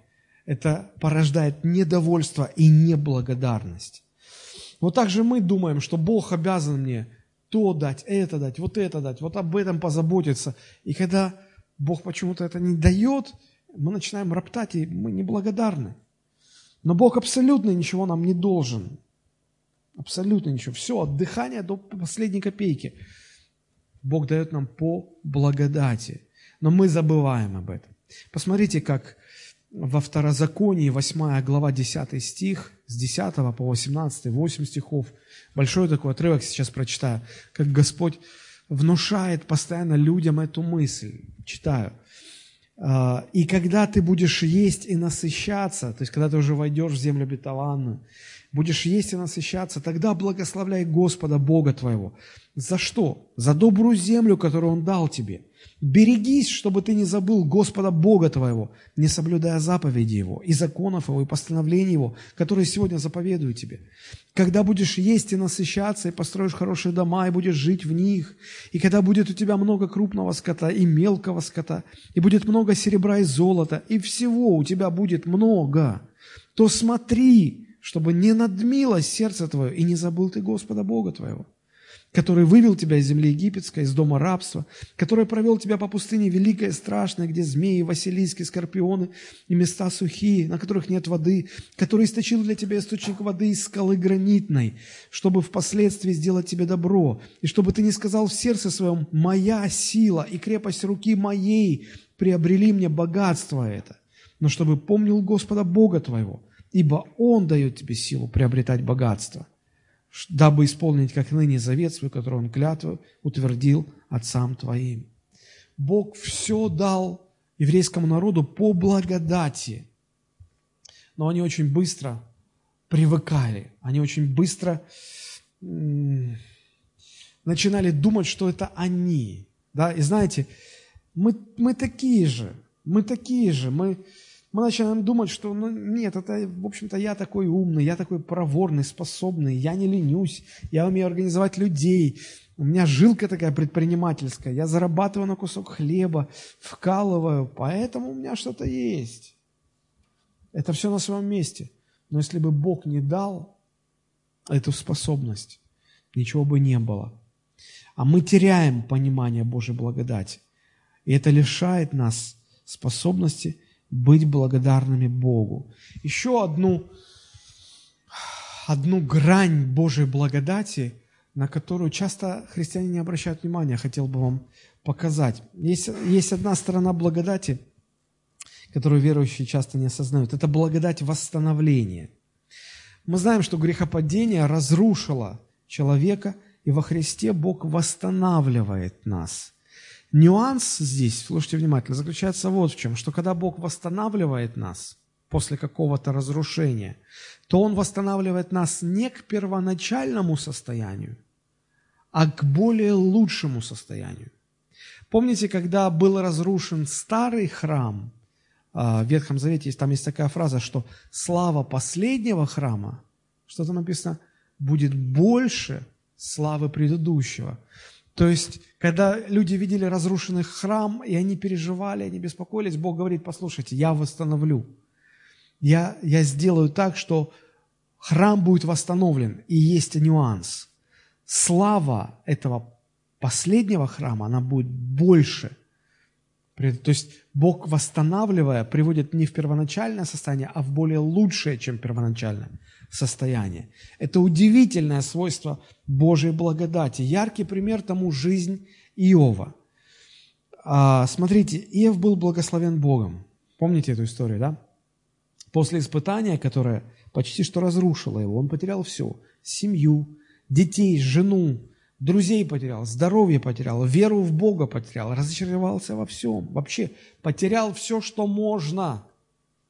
Это порождает недовольство и неблагодарность. Вот так же мы думаем, что Бог обязан мне то дать, это дать, вот это дать, вот об этом позаботиться. И когда Бог почему-то это не дает, мы начинаем роптать, и мы неблагодарны. Но Бог абсолютно ничего нам не должен. Абсолютно ничего. Все, от дыхания до последней копейки. Бог дает нам по благодати но мы забываем об этом. Посмотрите, как во Второзаконии, 8 глава, 10 стих, с 10 по 18, 8 стихов, большой такой отрывок сейчас прочитаю, как Господь внушает постоянно людям эту мысль. Читаю. «А, «И когда ты будешь есть и насыщаться, то есть когда ты уже войдешь в землю обетованную, будешь есть и насыщаться, тогда благословляй Господа Бога твоего. За что? За добрую землю, которую Он дал тебе. Берегись, чтобы ты не забыл Господа Бога твоего, не соблюдая заповеди Его, и законов Его, и постановлений Его, которые сегодня заповедую тебе. Когда будешь есть и насыщаться, и построишь хорошие дома, и будешь жить в них, и когда будет у тебя много крупного скота и мелкого скота, и будет много серебра и золота, и всего у тебя будет много, то смотри, чтобы не надмилось сердце твое, и не забыл ты Господа Бога твоего который вывел тебя из земли египетской, из дома рабства, который провел тебя по пустыне великой и страшной, где змеи, василиски, скорпионы и места сухие, на которых нет воды, который источил для тебя источник воды из скалы гранитной, чтобы впоследствии сделать тебе добро, и чтобы ты не сказал в сердце своем «моя сила и крепость руки моей приобрели мне богатство это», но чтобы помнил Господа Бога твоего, ибо Он дает тебе силу приобретать богатство – дабы исполнить как ныне завет свой, который он клятву утвердил отцам твоим. Бог все дал еврейскому народу по благодати. Но они очень быстро привыкали, они очень быстро начинали думать, что это они. Да? И знаете, мы, мы такие же, мы такие же, мы, мы начинаем думать, что ну, нет, это, в общем-то, я такой умный, я такой проворный, способный, я не ленюсь, я умею организовать людей, у меня жилка такая предпринимательская, я зарабатываю на кусок хлеба, вкалываю, поэтому у меня что-то есть. Это все на своем месте. Но если бы Бог не дал эту способность, ничего бы не было. А мы теряем понимание Божьей благодати. И это лишает нас способности быть благодарными Богу. Еще одну, одну грань Божьей благодати, на которую часто христиане не обращают внимания, хотел бы вам показать. Есть, есть одна сторона благодати, которую верующие часто не осознают. Это благодать восстановления. Мы знаем, что грехопадение разрушило человека, и во Христе Бог восстанавливает нас – Нюанс здесь, слушайте внимательно, заключается вот в чем, что когда Бог восстанавливает нас после какого-то разрушения, то Он восстанавливает нас не к первоначальному состоянию, а к более лучшему состоянию. Помните, когда был разрушен старый храм, а, в Ветхом Завете там есть такая фраза, что слава последнего храма, что там написано, будет больше славы предыдущего. То есть, когда люди видели разрушенный храм, и они переживали, они беспокоились, Бог говорит, послушайте, я восстановлю. Я, я сделаю так, что храм будет восстановлен. И есть нюанс. Слава этого последнего храма, она будет больше. То есть Бог, восстанавливая, приводит не в первоначальное состояние, а в более лучшее, чем первоначальное состояние. Это удивительное свойство Божьей благодати. Яркий пример тому жизнь Иова. А, смотрите, Иов был благословен Богом. Помните эту историю, да? После испытания, которое почти что разрушило его, он потерял все. Семью, детей, жену, друзей потерял, здоровье потерял, веру в Бога потерял, разочаровался во всем. Вообще потерял все, что можно.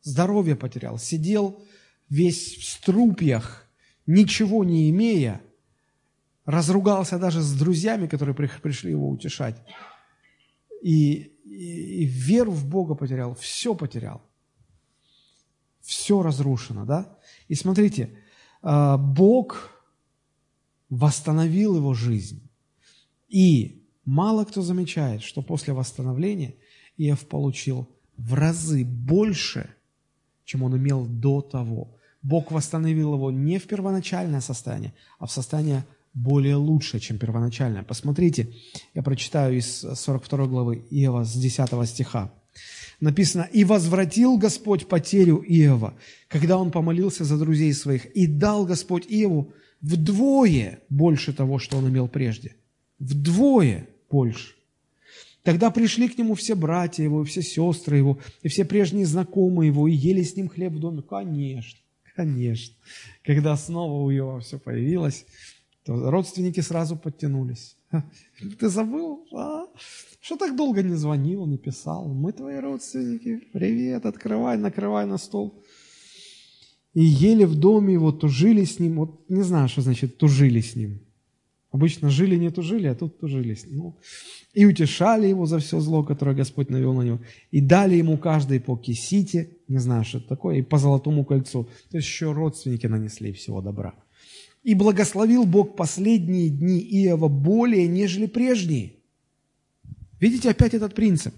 Здоровье потерял, сидел весь в струпьях, ничего не имея, разругался даже с друзьями, которые пришли его утешать, и, и, и веру в Бога потерял, все потерял. Все разрушено, да? И смотрите, а, Бог восстановил его жизнь. И мало кто замечает, что после восстановления Иов получил в разы больше, чем он имел до того. Бог восстановил его не в первоначальное состояние, а в состояние более лучшее, чем первоначальное. Посмотрите, я прочитаю из 42 главы Иова с 10 стиха. Написано, «И возвратил Господь потерю Иова, когда он помолился за друзей своих, и дал Господь Иову вдвое больше того, что он имел прежде». Вдвое больше. Тогда пришли к нему все братья его, и все сестры его, и все прежние знакомые его, и ели с ним хлеб в доме. Конечно. Конечно. Когда снова у Иова все появилось, то родственники сразу подтянулись. Ты забыл? А? Что так долго не звонил, не писал? Мы твои родственники. Привет, открывай, накрывай на стол. И ели в доме его, тужили с ним. Вот не знаю, что значит тужили с ним. Обычно жили, не тужили, а тут тужили с ним. Ну, и утешали его за все зло, которое Господь навел на него. И дали ему каждый по кисите, не знаю, что это такое, и по золотому кольцу. То есть еще родственники нанесли всего добра. И благословил Бог последние дни Иова более, нежели прежние. Видите опять этот принцип?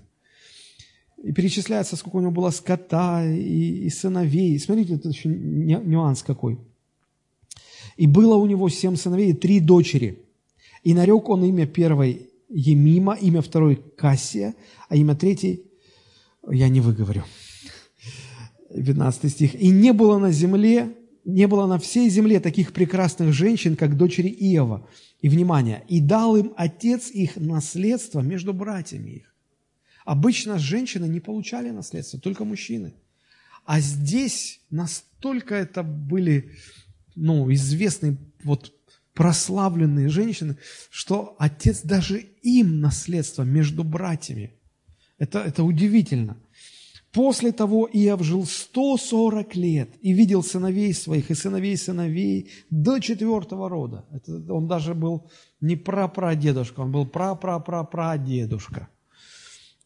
И перечисляется, сколько у него было скота и, и сыновей. Смотрите, это еще нюанс какой. И было у него семь сыновей и три дочери. И нарек он имя первой Емима, имя второй Кассия, а имя третьей я не выговорю. 15 стих. «И не было на земле, не было на всей земле таких прекрасных женщин, как дочери Иова». И, внимание, «и дал им отец их наследство между братьями их». Обычно женщины не получали наследство, только мужчины. А здесь настолько это были ну, известные вот прославленные женщины, что отец даже им наследство между братьями. Это, это удивительно. После того Иов жил 140 лет и видел сыновей своих и сыновей сыновей до четвертого рода. Это, он даже был не прапрадедушка, он был прапрапрапрадедушка.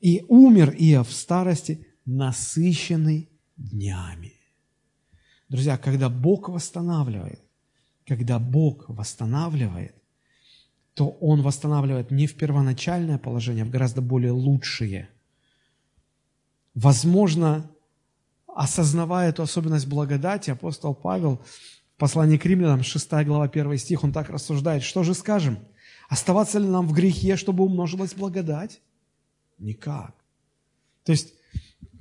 И умер Иов в старости, насыщенный днями. Друзья, когда Бог восстанавливает, когда Бог восстанавливает, то Он восстанавливает не в первоначальное положение, а в гораздо более лучшее. Возможно, осознавая эту особенность благодати, апостол Павел в послании к римлянам, 6 глава, 1 стих, он так рассуждает, что же скажем? Оставаться ли нам в грехе, чтобы умножилась благодать? Никак. То есть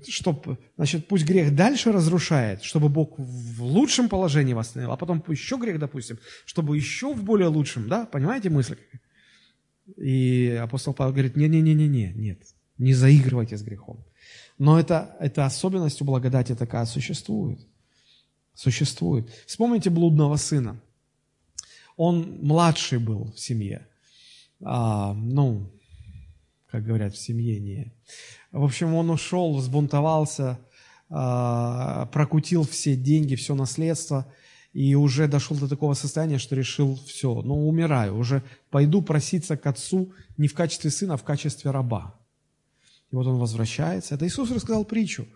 чтобы, значит, пусть грех дальше разрушает, чтобы Бог в лучшем положении восстановил, а потом еще грех, допустим, чтобы еще в более лучшем, да, понимаете мысль? И апостол Павел говорит, не-не-не-не, нет, не заигрывайте с грехом. Но это, эта особенность у благодати такая существует. Существует. Вспомните блудного сына. Он младший был в семье. А, ну, как говорят, в семье не. В общем, он ушел, взбунтовался, а, прокутил все деньги, все наследство, и уже дошел до такого состояния, что решил, все, ну, умираю, уже пойду проситься к отцу не в качестве сына, а в качестве раба. И вот он возвращается. Это Иисус рассказал притчу.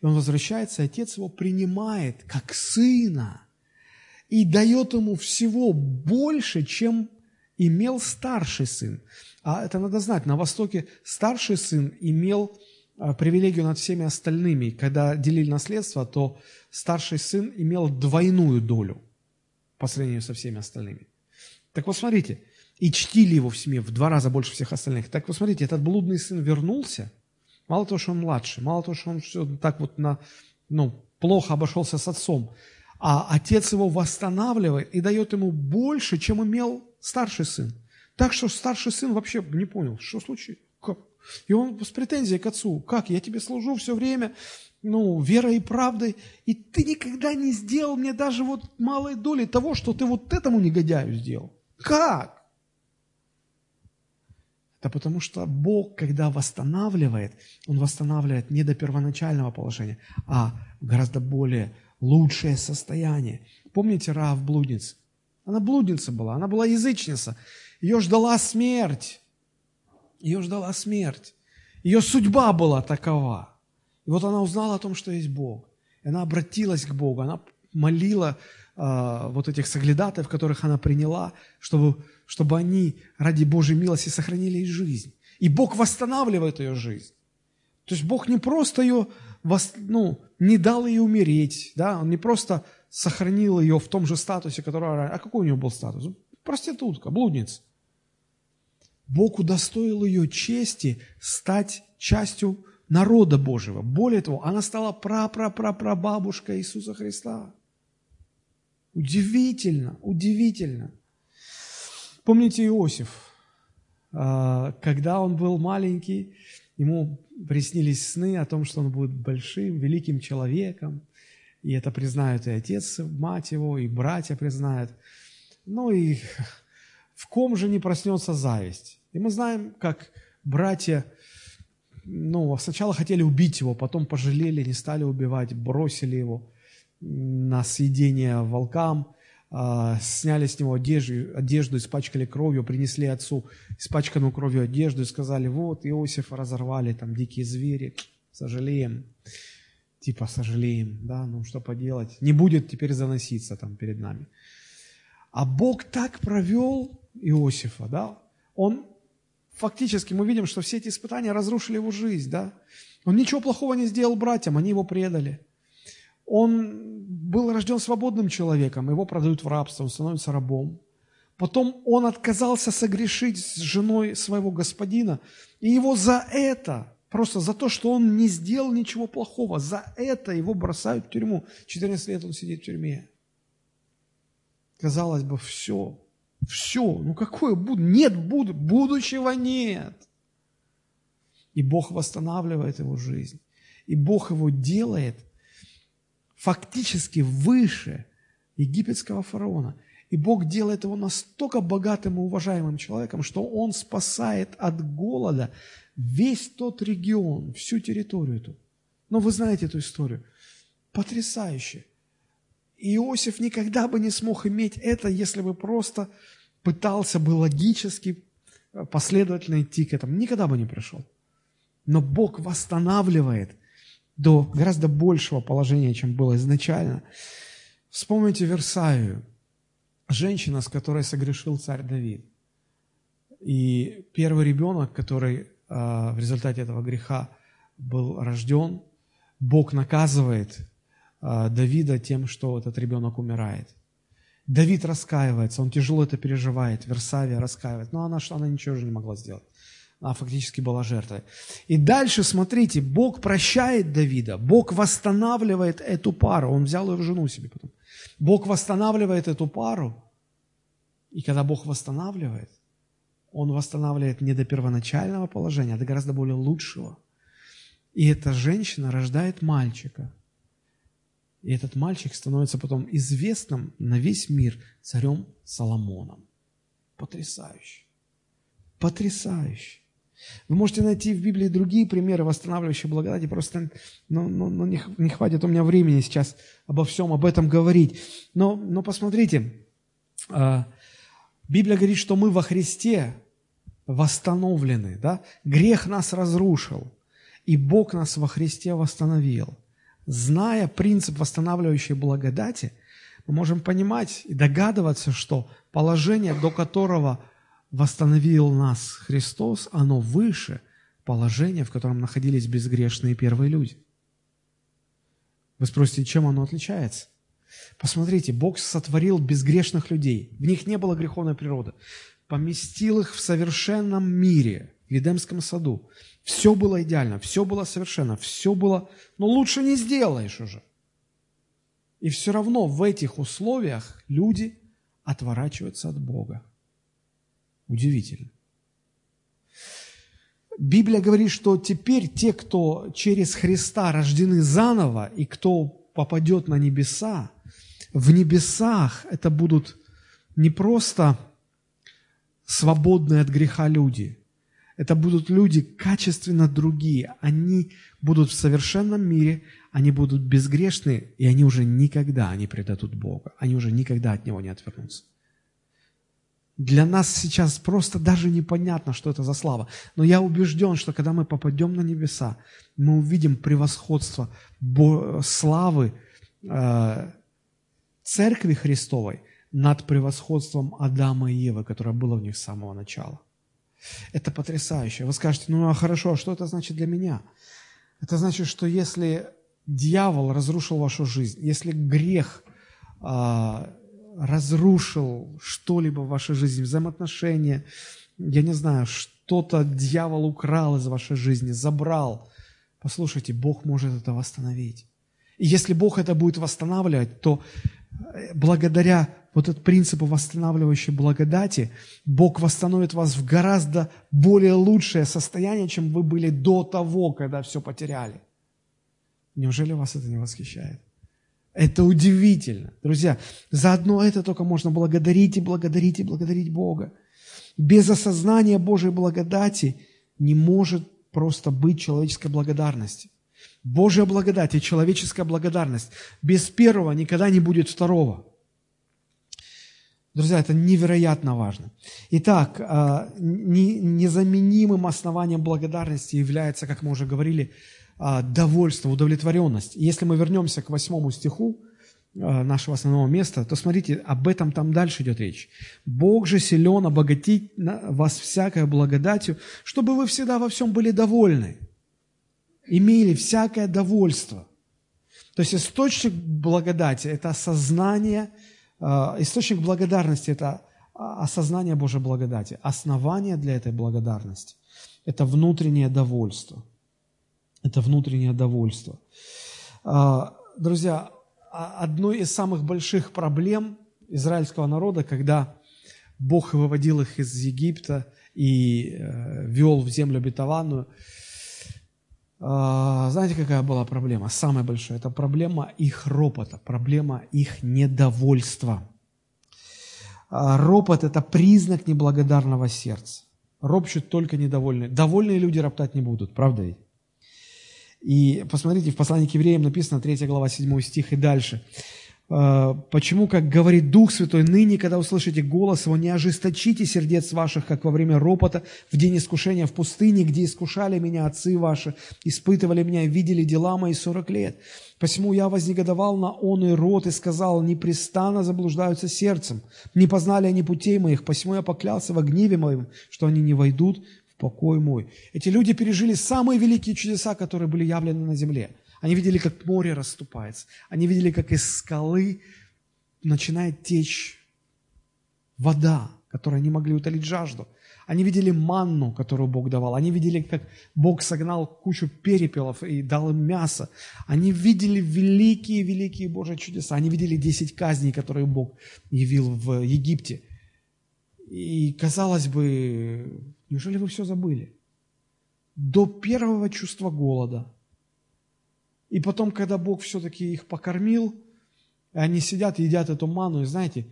И он возвращается, и отец его принимает как сына и дает ему всего больше, чем имел старший сын. А это надо знать, на Востоке старший сын имел а, привилегию над всеми остальными. Когда делили наследство, то старший сын имел двойную долю по сравнению со всеми остальными. Так вот смотрите, и чтили его в семье в два раза больше всех остальных. Так вот смотрите, этот блудный сын вернулся – Мало того, что он младший, мало того, что он все так вот на, ну, плохо обошелся с отцом, а отец его восстанавливает и дает ему больше, чем имел старший сын. Так что старший сын вообще не понял, что случилось. Как? И он с претензией к отцу. Как? Я тебе служу все время, ну, верой и правдой, и ты никогда не сделал мне даже вот малой доли того, что ты вот этому негодяю сделал. Как? Да потому что Бог, когда восстанавливает, Он восстанавливает не до первоначального положения, а гораздо более лучшее состояние. Помните Раав блудниц? Она блудница была, она была язычница. Ее ждала смерть. Ее ждала смерть. Ее судьба была такова. И вот она узнала о том, что есть Бог. И она обратилась к Богу, она молила э, вот этих соглядатаев, которых она приняла, чтобы чтобы они ради Божьей милости сохранили их жизнь. И Бог восстанавливает ее жизнь. То есть Бог не просто ее, ну, не дал ей умереть, да, Он не просто сохранил ее в том же статусе, который... А какой у нее был статус? Проститутка, блудница. Бог удостоил ее чести стать частью народа Божьего. Более того, она стала пра-пра-пра-прабабушкой Иисуса Христа. Удивительно, удивительно. Помните Иосиф, а, когда он был маленький, ему приснились сны о том, что он будет большим, великим человеком, и это признают и отец, мать его, и братья признают. Ну и в ком же не проснется зависть? И мы знаем, как братья ну, сначала хотели убить его, потом пожалели, не стали убивать, бросили его на съедение волкам. А, сняли с него одежду, одежду, испачкали кровью, принесли отцу испачканную кровью одежду и сказали, вот, Иосифа разорвали, там, дикие звери, сожалеем. Типа, сожалеем, да, ну, что поделать. Не будет теперь заноситься там перед нами. А Бог так провел Иосифа, да, он фактически, мы видим, что все эти испытания разрушили его жизнь, да. Он ничего плохого не сделал братьям, они его предали. Он был рожден свободным человеком, его продают в рабство, он становится рабом. Потом он отказался согрешить с женой своего господина, и его за это, просто за то, что он не сделал ничего плохого, за это его бросают в тюрьму. 14 лет он сидит в тюрьме. Казалось бы, все, все, ну какое буд? Нет буд, будущего нет. И Бог восстанавливает его жизнь. И Бог его делает – фактически выше египетского фараона. И Бог делает его настолько богатым и уважаемым человеком, что он спасает от голода весь тот регион, всю территорию эту. Но вы знаете эту историю. Потрясающе. Иосиф никогда бы не смог иметь это, если бы просто пытался бы логически, э, последовательно идти к этому. Никогда бы не пришел. Но Бог восстанавливает – до гораздо большего положения, чем было изначально. Вспомните Версавию, женщина, с которой согрешил царь Давид. И первый ребенок, который а, в результате этого греха был рожден, Бог наказывает Давида тем, что этот ребенок умирает. Давид раскаивается, он тяжело это переживает, Версавия раскаивает, но она, она ничего же не могла сделать. а фактически была жертвой. И дальше, смотрите, Бог прощает Давида, Бог восстанавливает эту пару, он взял ее в жену себе потом. Бог восстанавливает эту пару, и когда Бог восстанавливает, Он восстанавливает не до первоначального положения, а до гораздо более лучшего. И эта женщина рождает мальчика. И этот мальчик становится потом известным на весь мир царем Соломоном. Потрясающе. Потрясающе. Вы можете найти в Библии другие примеры восстанавливающей благодати, просто ну, ну, ну, не, не хватит у меня времени сейчас обо всем об этом говорить. Но, но посмотрите, э, Библия говорит, что мы во Христе восстановлены, да? грех нас разрушил, и Бог нас во Христе восстановил. Зная принцип восстанавливающей благодати, мы можем понимать и догадываться, что положение, до которого – восстановил нас Христос, оно выше положения, в котором находились безгрешные первые люди. Вы спросите, чем оно отличается? Посмотрите, Бог сотворил безгрешных людей. В них не было греховной природы. Поместил их в совершенном мире, в Едемском саду. Все было идеально, все было совершенно, все было... Но лучше не сделаешь уже. И все равно в этих условиях люди отворачиваются от Бога. Удивительно. Библия говорит, что теперь те, кто через Христа рождены заново, и кто попадет на небеса, в небесах это будут не просто свободные от греха люди, это будут люди качественно другие. Они будут в совершенном мире, они будут безгрешны, и они уже никогда не предадут Бога. Они уже никогда от Него не отвернутся. Для нас сейчас просто даже непонятно, что это за слава. Но я убежден, что когда мы попадем на небеса, мы увидим превосходство славы э, Церкви Христовой над превосходством Адама и Евы, которое было в них с самого начала. Это потрясающе. Вы скажете, ну а хорошо, а что это значит для меня? Это значит, что если дьявол разрушил вашу жизнь, если грех э, разрушил что-либо в вашей жизни, взаимоотношения, я не знаю, что-то дьявол украл из вашей жизни, забрал. Послушайте, Бог может это восстановить. И если Бог это будет восстанавливать, то благодаря вот этому принципу восстанавливающей благодати, Бог восстановит вас в гораздо более лучшее состояние, чем вы были до того, когда все потеряли. Неужели вас это не восхищает? Это удивительно. Друзья, за одно это только можно благодарить и благодарить и благодарить Бога. Без осознания Божьей благодати не может просто быть человеческой благодарности. Божья благодать и человеческая благодарность. Без первого никогда не будет второго. Друзья, это невероятно важно. Итак, а, незаменимым основанием благодарности является, как мы уже говорили, а, довольство, удовлетворенность. Если мы вернемся к восьмому стиху а, нашего основного места, то смотрите, об этом там дальше идет речь. «Бог же силен обогатить вас всякой благодатью, чтобы вы всегда во всем были довольны, имели всякое довольство». То есть источник благодати – это осознание, а, источник благодарности – это осознание Божьей благодати. Основание для этой благодарности – это внутреннее довольство – это внутреннее довольство. А, друзья, одной из самых больших проблем израильского народа, когда Бог выводил их из Египта и э, вел в землю обетованную, а, знаете, какая была проблема? Самая большая. Это проблема их ропота, проблема их недовольства. А, ропот – это признак неблагодарного сердца. Ропщут только недовольные. Довольные люди роптать не будут, правда ведь? И посмотрите, в послании к евреям написано 3 глава 7 стих и дальше. «Э, Почему, как говорит Дух Святой, ныне, когда услышите голос Его, не ожесточите сердец ваших, как во время ропота, в день искушения в пустыне, где искушали меня отцы ваши, испытывали меня и видели дела мои сорок лет. Посему я вознегодовал на он и рот и сказал, непрестанно заблуждаются сердцем, не познали они путей моих, посему я поклялся во гневе моем, что они не войдут покой мой. Эти люди пережили самые великие чудеса, которые были явлены на земле. Они видели, как море расступается. Они видели, как из скалы начинает течь вода, которая не могли утолить жажду. Они видели манну, которую Бог давал. Они видели, как Бог согнал кучу перепелов и дал им мясо. Они видели великие-великие Божьи чудеса. Они видели десять казней, которые Бог явил в Египте. И казалось бы, неужели вы все забыли? До первого чувства голода. И потом, когда Бог все-таки их покормил, они сидят, едят эту ману, и знаете,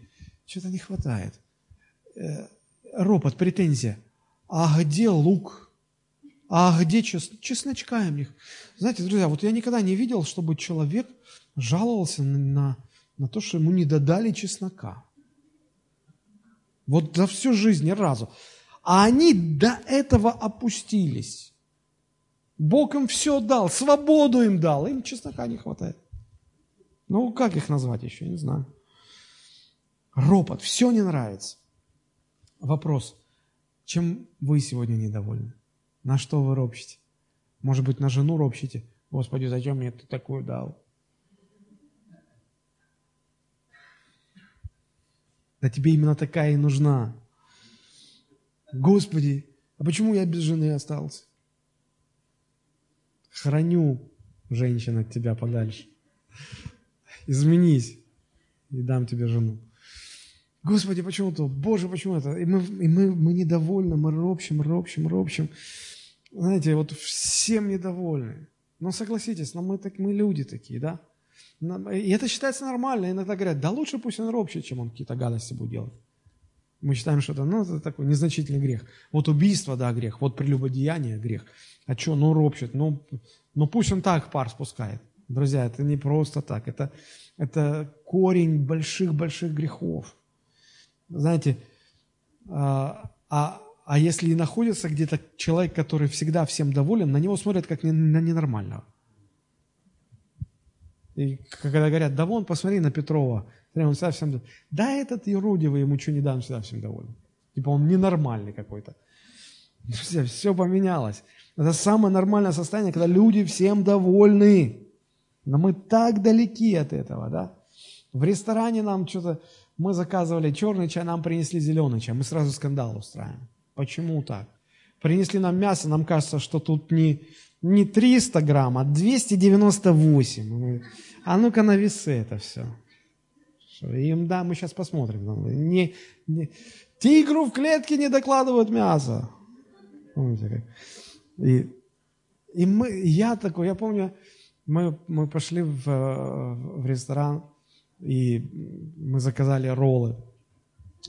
что-то не хватает. Э, ропот, претензия. А где лук? А где чес... чесночка им них? Знаете, друзья, вот я никогда не видел, чтобы человек жаловался на, на то, что ему не додали чеснока. Вот за всю жизнь ни разу. А они до этого опустились. Бог им все дал, свободу им дал, им чеснока не хватает. Ну, как их назвать еще, не знаю. Ропот, все не нравится. Вопрос, чем вы сегодня недовольны? На что вы ропщите? Может быть, на жену ропщите? Господи, зачем мне ты такую дал? Да тебе именно такая и нужна. Господи, а почему я без жены остался? Храню, женщина, от тебя подальше изменись, и дам тебе жену. Господи, почему то? Боже, почему это? И мы, и мы, мы недовольны, мы ропщим, ропщим, ропщим. Знаете, вот всем недовольны. Но согласитесь, но мы, так, мы люди такие, да? И это считается нормально. Иногда говорят, да лучше пусть он ропщет, чем он какие-то гадости будет делать. Мы считаем, что это, ну, это такой незначительный грех. Вот убийство, да, грех. Вот прелюбодеяние, грех. А что, ну, ропщет. Ну, ну пусть он так пар спускает. Друзья, это не просто так. Это, это корень больших-больших грехов. Знаете, а, а, а если и находится где-то человек, который всегда всем доволен, на него смотрят как на ненормального. И когда говорят, да вон, посмотри на Петрова, он всегда всем. Да этот ерудивый, ему что не дам, всегда всем доволен. Типа он ненормальный какой-то. Друзья, все поменялось. Это самое нормальное состояние, когда люди всем довольны. Но мы так далеки от этого, да? В ресторане нам что-то, мы заказывали черный чай, нам принесли зеленый чай, мы сразу скандал устраиваем. Почему так? Принесли нам мясо, нам кажется, что тут не, не 300 грамм, а 298. Мы, а ну-ка на весы это все. Им, да, мы сейчас посмотрим. Не, не, тигру в клетке не докладывают мясо. Помните как? И, и мы, я такой, я помню, мы, мы пошли в, в ресторан, и мы заказали роллы.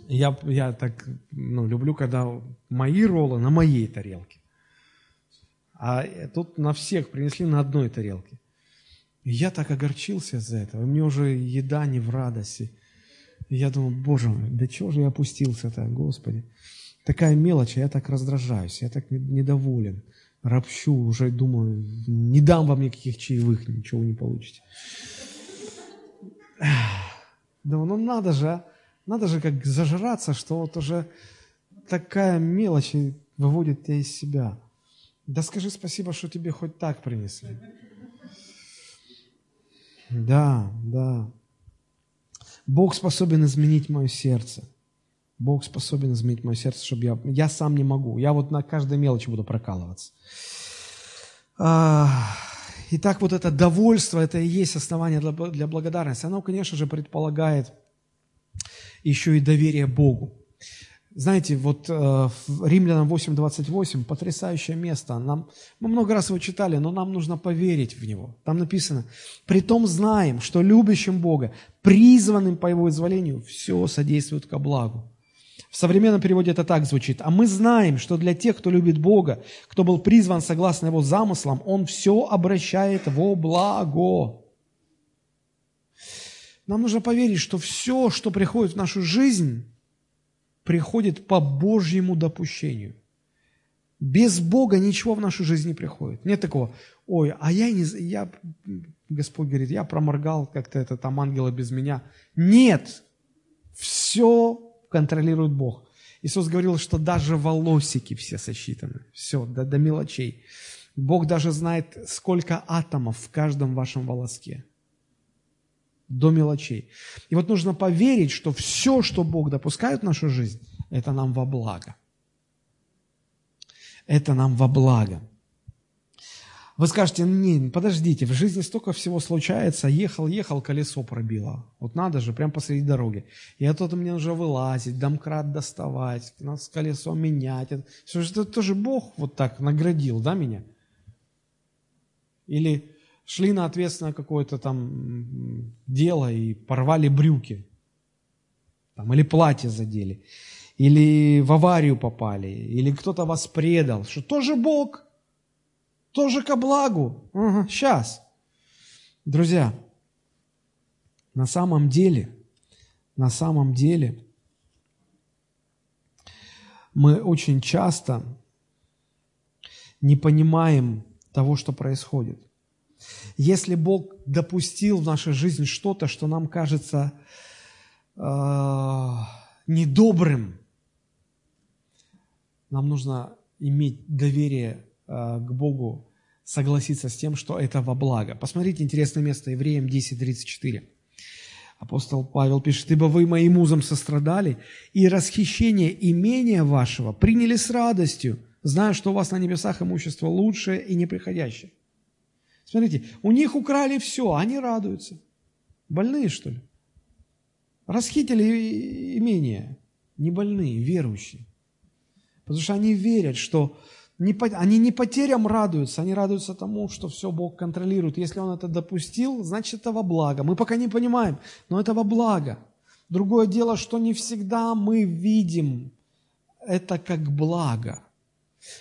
Я, я так ну, люблю, когда мои роллы на моей тарелке. А тут на всех принесли на одной тарелке. Я так огорчился из-за этого. И мне уже еда не в радости. Я думаю, боже мой, да чего же я опустился-то, Господи. Такая мелочь, а я так раздражаюсь, я так недоволен ропщу, уже думаю, не дам вам никаких чаевых, ничего не получите. Да, ну надо же, а? надо же как зажраться, что вот уже такая мелочь выводит тебя из себя. Да скажи спасибо, что тебе хоть так принесли. Да, да. Бог способен изменить мое сердце. Бог способен изменить мое сердце, чтобы я... Я сам не могу. Я вот на каждой мелочи буду прокалываться. А, итак, вот это довольство, это и есть основание для, для благодарности. Оно, конечно же, предполагает еще и доверие Богу. Знаете, вот э, Римлянам 8.28, потрясающее место. Нам, мы много раз его читали, но нам нужно поверить в него. Там написано, «Притом знаем, что любящим Бога, призванным по Его изволению, все содействует ко благу». В современном переводе это так звучит. А мы знаем, что для тех, кто любит Бога, кто был призван согласно Его замыслам, Он все обращает во благо. Нам нужно поверить, что все, что приходит в нашу жизнь, приходит по Божьему допущению. Без Бога ничего в нашу жизнь не приходит. Нет такого, ой, а я не, я, Господь говорит, я проморгал как-то это, там ангела без меня. Нет, все контролирует Бог. Иисус говорил, что даже волосики все сосчитаны. Все, до, до мелочей. Бог даже знает, сколько атомов в каждом вашем волоске. До мелочей. И вот нужно поверить, что все, что Бог допускает в нашу жизнь, это нам во благо. это нам во благо. Вы скажете, не, подождите, в жизни столько всего случается, ехал, ехал, колесо пробило. Вот надо же, прямо посреди дороги. И тут мне нужно вылазить, домкрат доставать, нас колесо менять. Же это тоже Бог вот так наградил, да, меня? Или шли на ответственное какое-то там дело и порвали брюки. Там, или платье задели. Или в аварию попали. Или кто-то вас предал. Что тоже Бог – тоже ко благу. Угу, сейчас. Друзья, на самом деле, на самом деле, мы очень часто не понимаем того, что происходит. Если Бог допустил в нашей жизни что-то, что нам кажется э, недобрым, нам нужно иметь доверие Э, к Богу согласиться с тем, что это во благо. Посмотрите интересное место, Евреям 10.34. Апостол Павел пишет, «Ибо вы моим узом сострадали, и расхищение имения вашего приняли с радостью, зная, что у вас на небесах имущество лучшее и неприходящее». Смотрите, у них украли все, они радуются. Больные, что ли? Расхитили имение. Не больные, верующие. Потому что они верят, что не, они не потерям радуются, они радуются тому, что все Бог контролирует. Если Он это допустил, значит это во благо. Мы пока не понимаем, но это во благо. Другое дело, что не всегда мы видим это как благо.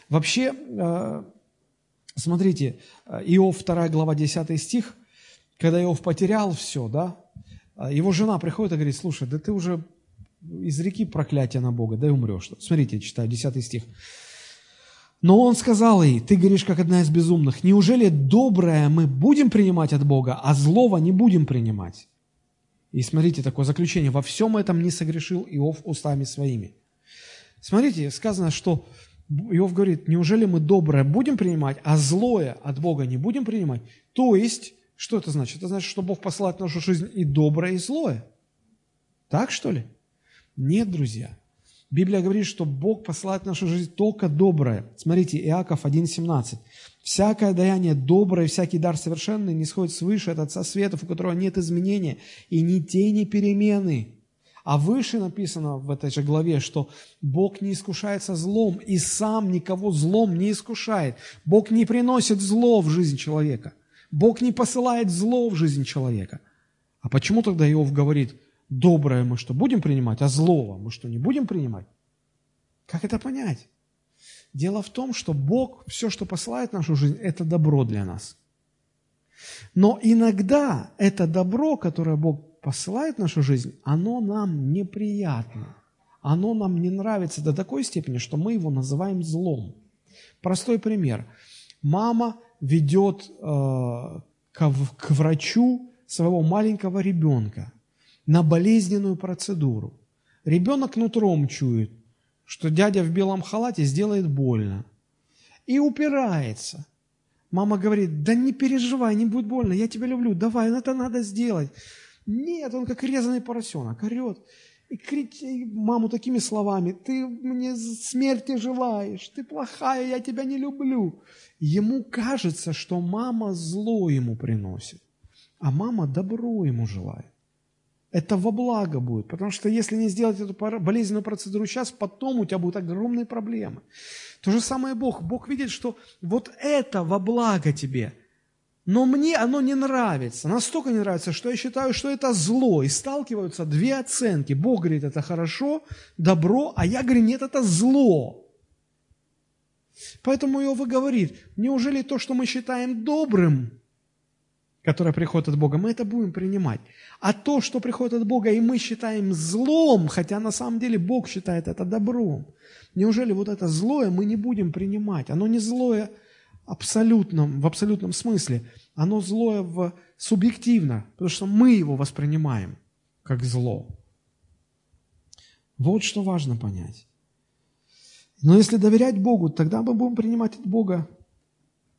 Вообще, э, смотрите, Иов 2 глава 10 стих, когда Иов потерял все, да, его жена приходит и говорит, слушай, да ты уже из реки проклятия на Бога, да и умрешь. Смотрите, читаю 10 стих. Но он сказал ей, ты говоришь, как одна из безумных, неужели доброе мы будем принимать от Бога, а злого не будем принимать? И смотрите, такое заключение, во всем этом не согрешил Иов устами своими. Смотрите, сказано, что Иов говорит, неужели мы доброе будем принимать, а злое от Бога не будем принимать? То есть, что это значит? Это значит, что Бог посылает в нашу жизнь и доброе, и злое. Так что ли? Нет, друзья. Библия говорит, что Бог посылает в нашу жизнь только доброе. Смотрите, Иаков 1,17. «Всякое даяние доброе, всякий дар совершенный не сходит свыше от Отца Светов, у которого нет изменения и ни тени перемены». А выше написано в этой же главе, что Бог не искушается злом и сам никого злом не искушает. Бог не приносит зло в жизнь человека. Бог не посылает зло в жизнь человека. А почему тогда Иов говорит – доброе мы что, будем принимать, а злого мы что, не будем принимать? Как это понять? Дело в том, что Бог, все, что посылает в нашу жизнь, это добро для нас. Но иногда это добро, которое Бог посылает в нашу жизнь, оно нам неприятно. Оно нам не нравится до такой степени, что мы его называем злом. Простой пример. Мама ведет э, к, к врачу своего маленького ребенка на болезненную процедуру. Ребенок нутром чует, что дядя в белом халате сделает больно. И упирается. Мама говорит, да не переживай, не будет больно, я тебя люблю, давай, это надо сделать. Нет, он как резанный поросенок, орет и кричит маму такими словами, ты мне смерти желаешь, ты плохая, я тебя не люблю. Ему кажется, что мама зло ему приносит, а мама добро ему желает это во благо будет. Потому что если не сделать эту болезненную процедуру сейчас, потом у тебя будут огромные проблемы. То же самое Бог. Бог видит, что вот это во благо тебе. Но мне оно не нравится. Настолько не нравится, что я считаю, что это зло. И сталкиваются две оценки. Бог говорит, это хорошо, добро, а я говорю, нет, это зло. Поэтому Иова говорит, неужели то, что мы считаем добрым, которое приходит от Бога, мы это будем принимать. А то, что приходит от Бога, и мы считаем злом, хотя на самом деле Бог считает это добром, неужели вот это злое мы не будем принимать? Оно не злое абсолютном, в абсолютном смысле, оно злое в, субъективно, потому что мы его воспринимаем как зло. Вот что важно понять. Но если доверять Богу, тогда мы будем принимать от Бога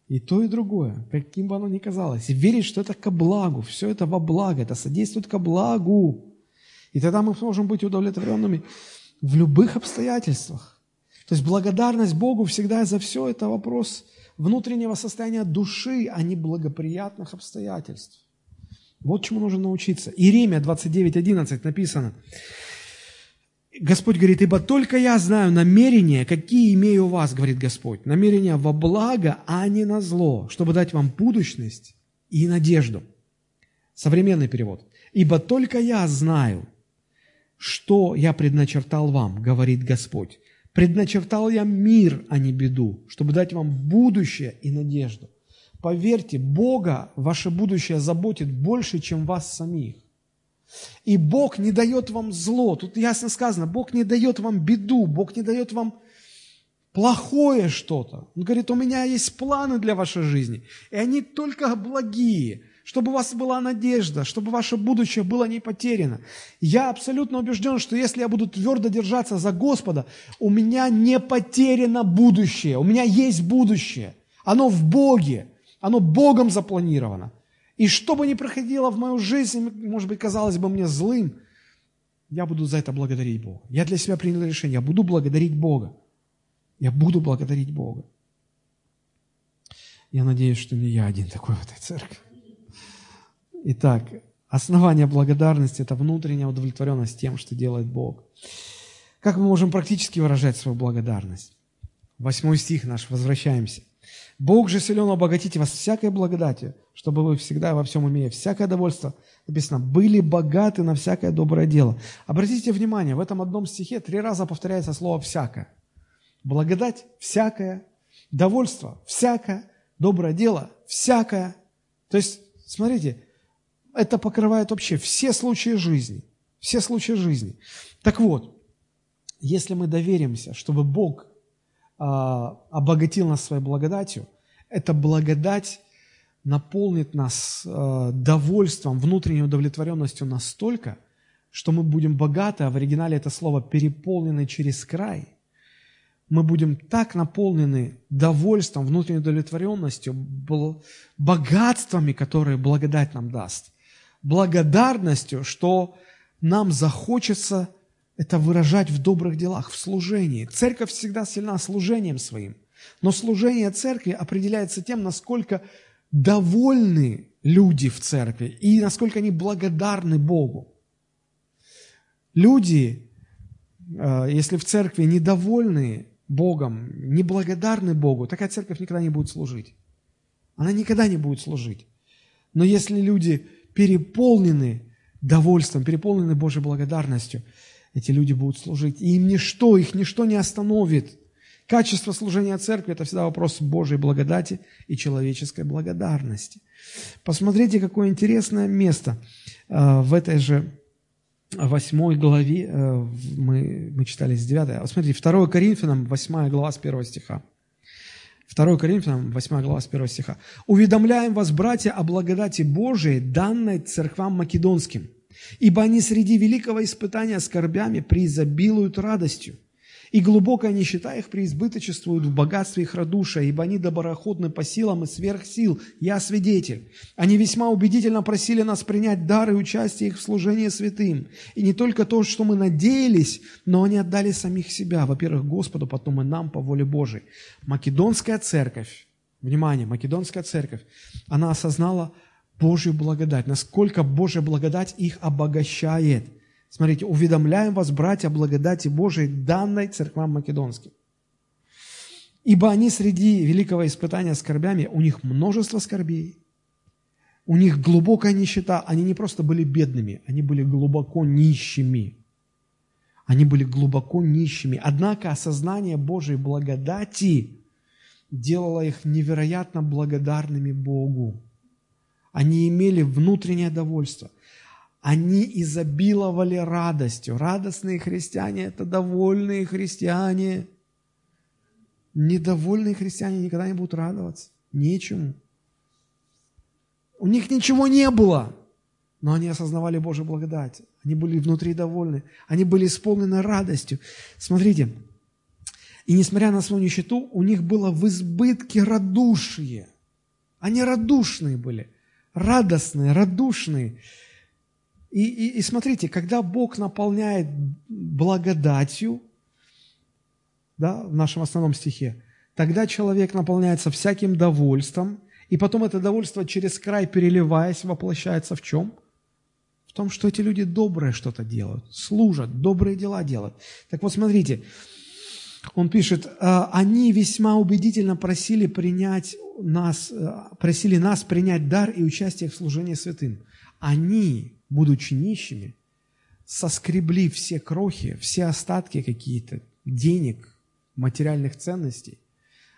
и то, и другое, каким бы оно ни казалось. И верить, что это ко благу, все это во благо, это содействует ко благу. И тогда мы сможем быть удовлетворенными в любых обстоятельствах. То есть благодарность Богу всегда за все это вопрос внутреннего состояния души, а не благоприятных обстоятельств. Вот чему нужно научиться. Иеремия 29.11 написано. Господь говорит, ибо только я знаю намерения, какие имею у вас, говорит Господь. Намерения во благо, а не на зло, чтобы дать вам будущность и надежду. Современный перевод. Ибо только я знаю, что я предначертал вам, говорит Господь. Предначертал я мир, а не беду, чтобы дать вам будущее и надежду. Поверьте, Бога ваше будущее заботит больше, чем вас самих. И Бог не дает вам зло. Тут ясно сказано, Бог не дает вам беду, Бог не дает вам плохое что-то. Он говорит, у меня есть планы для вашей жизни, и они только благие, чтобы у вас была надежда, чтобы ваше будущее было не потеряно. Я абсолютно убежден, что если я буду твердо держаться за Господа, у меня не потеряно будущее, у меня есть будущее. Оно в Боге, оно Богом запланировано. И что бы ни проходило в мою жизнь, может быть, казалось бы мне злым, я буду за это благодарить Бога. Я для себя принял решение, я буду благодарить Бога. Я буду благодарить Бога. Я надеюсь, что не я один такой в этой церкви. Итак, основание благодарности – это внутренняя удовлетворенность тем, что делает Бог. Как мы можем практически выражать свою благодарность? Восьмой стих наш, возвращаемся. Бог же силен обогатить вас всякой благодатью, чтобы вы всегда во всем имея всякое довольство, написано, были богаты на всякое доброе дело. Обратите внимание, в этом одном стихе три раза повторяется слово «всякое». Благодать – всякое, довольство – всякое, доброе дело – всякое. То есть, смотрите, это покрывает вообще все случаи жизни. Все случаи жизни. Так вот, если мы доверимся, чтобы Бог а, обогатил нас своей благодатью, эта благодать наполнит нас а, довольством, внутренней удовлетворенностью настолько, что мы будем богаты, а в оригинале это слово переполнены через край. Мы будем так наполнены довольством, внутренней удовлетворенностью, богатствами, которые благодать нам даст, благодарностью, что нам захочется это выражать в добрых делах, в служении. Церковь всегда сильна служением своим. Но служение церкви определяется тем, насколько довольны люди в церкви и насколько они благодарны Богу. Люди, э, если в церкви недовольны Богом, неблагодарны Богу, такая церковь никогда не будет служить. Она никогда не будет служить. Но если люди переполнены довольством, переполнены Божьей благодарностью, эти люди будут служить. И им ничто, их ничто не остановит. Качество служения церкви – это всегда вопрос Божьей благодати и человеческой благодарности. Посмотрите, какое интересное место э, в этой же восьмой главе, э, мы, мы читали с 9. Смотрите, 2 Коринфянам, 8 глава с 1 стиха. 2 Коринфянам, 8 глава с 1 стиха. «Уведомляем вас, братья, о благодати Божией, данной церквам македонским, ибо они среди великого испытания скорбями преизобилуют радостью, и глубокая нищета их преизбыточествует в богатстве их радушия, ибо они доброходны по силам и сверх сил. Я свидетель. Они весьма убедительно просили нас принять дары и участие их в служении святым. И не только то, что мы надеялись, но они отдали самих себя, во-первых, Господу, потом и нам по воле Божией. Македонская церковь, внимание, Македонская церковь, она осознала Божью благодать, насколько Божья благодать их обогащает. Смотрите, уведомляем вас, братья, благодати Божией, данной церквам македонским. Ибо они среди великого испытания скорбями, у них множество скорбей, у них глубокая нищета, они не просто были бедными, они были глубоко нищими. Они были глубоко нищими. Однако осознание Божьей благодати делало их невероятно благодарными Богу. Они имели внутреннее довольство. Они изобиловали радостью. Радостные христиане – это довольные христиане. Недовольные христиане никогда не будут радоваться. Нечему. У них ничего не было, но они осознавали Божью благодать. Они были внутри довольны. Они были исполнены радостью. Смотрите, и несмотря на свою нищету, у них было в избытке радушие. Они радушные были радостные, радушные. И, и, и смотрите, когда Бог наполняет благодатью, да, в нашем основном стихе, тогда человек наполняется всяким довольством, и потом это довольство через край, переливаясь, воплощается в чем? В том, что эти люди доброе что-то делают, служат, добрые дела делают. Так вот, смотрите, он пишет, «А, они весьма убедительно просили принять нас, э, просили нас принять дар и участие в служении святым. Они, будучи нищими, соскребли все крохи, все остатки какие-то, денег, материальных ценностей.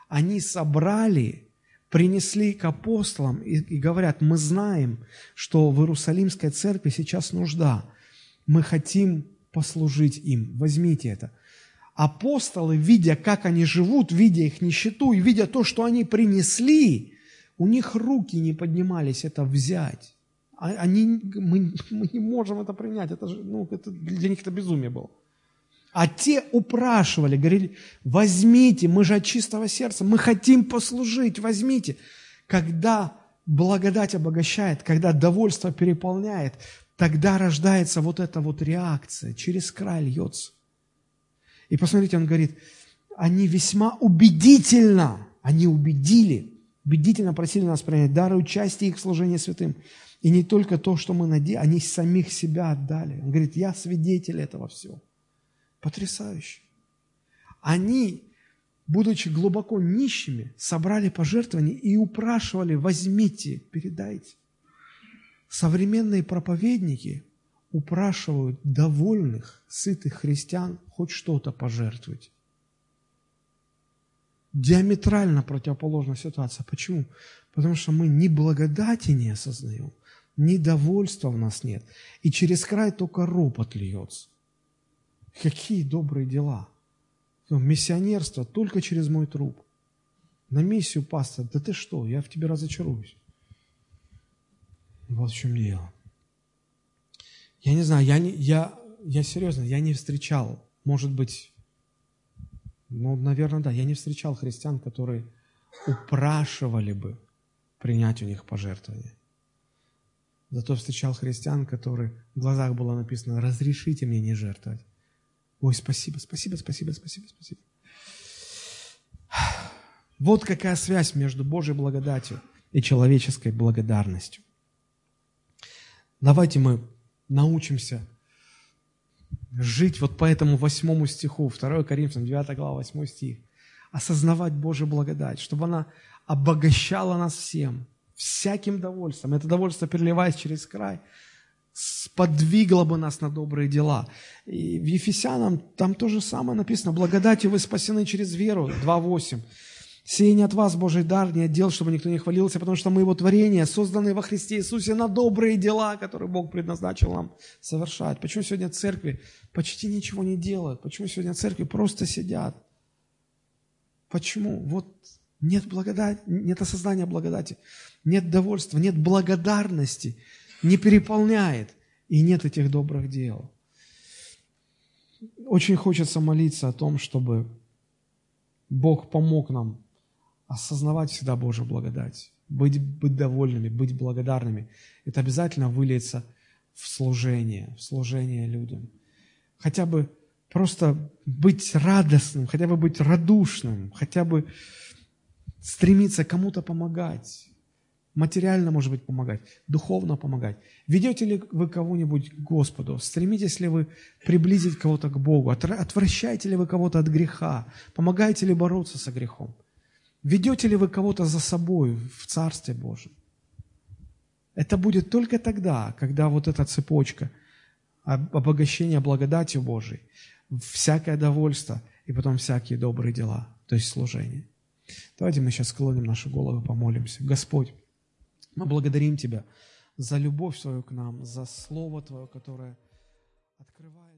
Они собрали, принесли к апостолам и, и говорят, мы знаем, что в Иерусалимской церкви сейчас нужда. Мы хотим послужить им. Возьмите это – апостолы, видя, как они живут, видя их нищету и видя то, что они принесли, у них руки не поднимались это взять. А они, мы, *laughs* мы не можем это принять, это, же, ну, это для них это безумие было. А те упрашивали, говорили, возьмите, мы же от чистого сердца, мы хотим послужить, возьмите. Когда благодать обогащает, когда довольство переполняет, тогда рождается вот эта вот реакция, через край льется. И посмотрите, он говорит, они весьма убедительно, они убедили, убедительно просили нас принять дары участия их в служении святым. И не только то, что мы надеялись, они самих себя отдали. Он говорит, я свидетель этого всего. Потрясающе. Они, будучи глубоко нищими, собрали пожертвования и упрашивали, возьмите, передайте. Современные проповедники упрашивают довольных, сытых христиан хоть что-то пожертвовать. Диаметрально противоположная ситуация. Почему? Потому что мы ни благодати не осознаем, ни довольства в нас нет. И через край только ропот льется. Какие добрые дела. Миссионерство только через мой труп. На миссию пастор, да ты что, я в тебе разочаруюсь. Вот в чем дело. Я не знаю, я, не, я, я серьезно, я не встречал, может быть, ну, наверное, да, я не встречал христиан, которые упрашивали бы принять у них пожертвование. Зато встречал христиан, которые в глазах было написано «разрешите мне не жертвовать». Ой, спасибо, спасибо, спасибо, спасибо, спасибо. Вот какая связь между Божьей благодатью и человеческой благодарностью. Давайте мы научимся жить вот по этому восьмому стиху, 2 Коринфянам, 9 глава, 8 стих, осознавать Божью благодать, чтобы она обогащала нас всем, всяким довольством. Это довольство, переливаясь через край, сподвигло бы нас на добрые дела. И в Ефесянам там то же самое написано. Благодатью вы спасены через веру, 2.8. Сей не от вас Божий дар, не отдел, чтобы никто не хвалился, потому что мы Его творение, созданные во Христе Иисусе на добрые дела, которые Бог предназначил нам совершать. Почему сегодня церкви почти ничего не делают? Почему сегодня церкви просто сидят? Почему? Вот нет благодати, нет осознания благодати, нет довольства, нет благодарности, не переполняет, и нет этих добрых дел. Очень хочется молиться о том, чтобы Бог помог нам осознавать всегда Божью благодать, быть, быть довольными, быть благодарными. Это обязательно выльется в служение, в служение людям. Хотя бы просто быть радостным, хотя бы быть радушным, хотя бы стремиться кому-то помогать, материально, может быть, помогать, духовно помогать. Ведете ли вы кого-нибудь к Господу? Стремитесь ли вы приблизить кого-то к Богу? Отвращаете ли вы кого-то от греха? Помогаете ли бороться со грехом? Ведете ли вы кого-то за собой в Царстве Божьем? Это будет только тогда, когда вот эта цепочка обогащения благодатью Божией, всякое довольство и потом всякие добрые дела, то есть служение. Давайте мы сейчас склоним наши головы, помолимся. Господь, мы благодарим Тебя за любовь свою к нам, за Слово Твое, которое открывает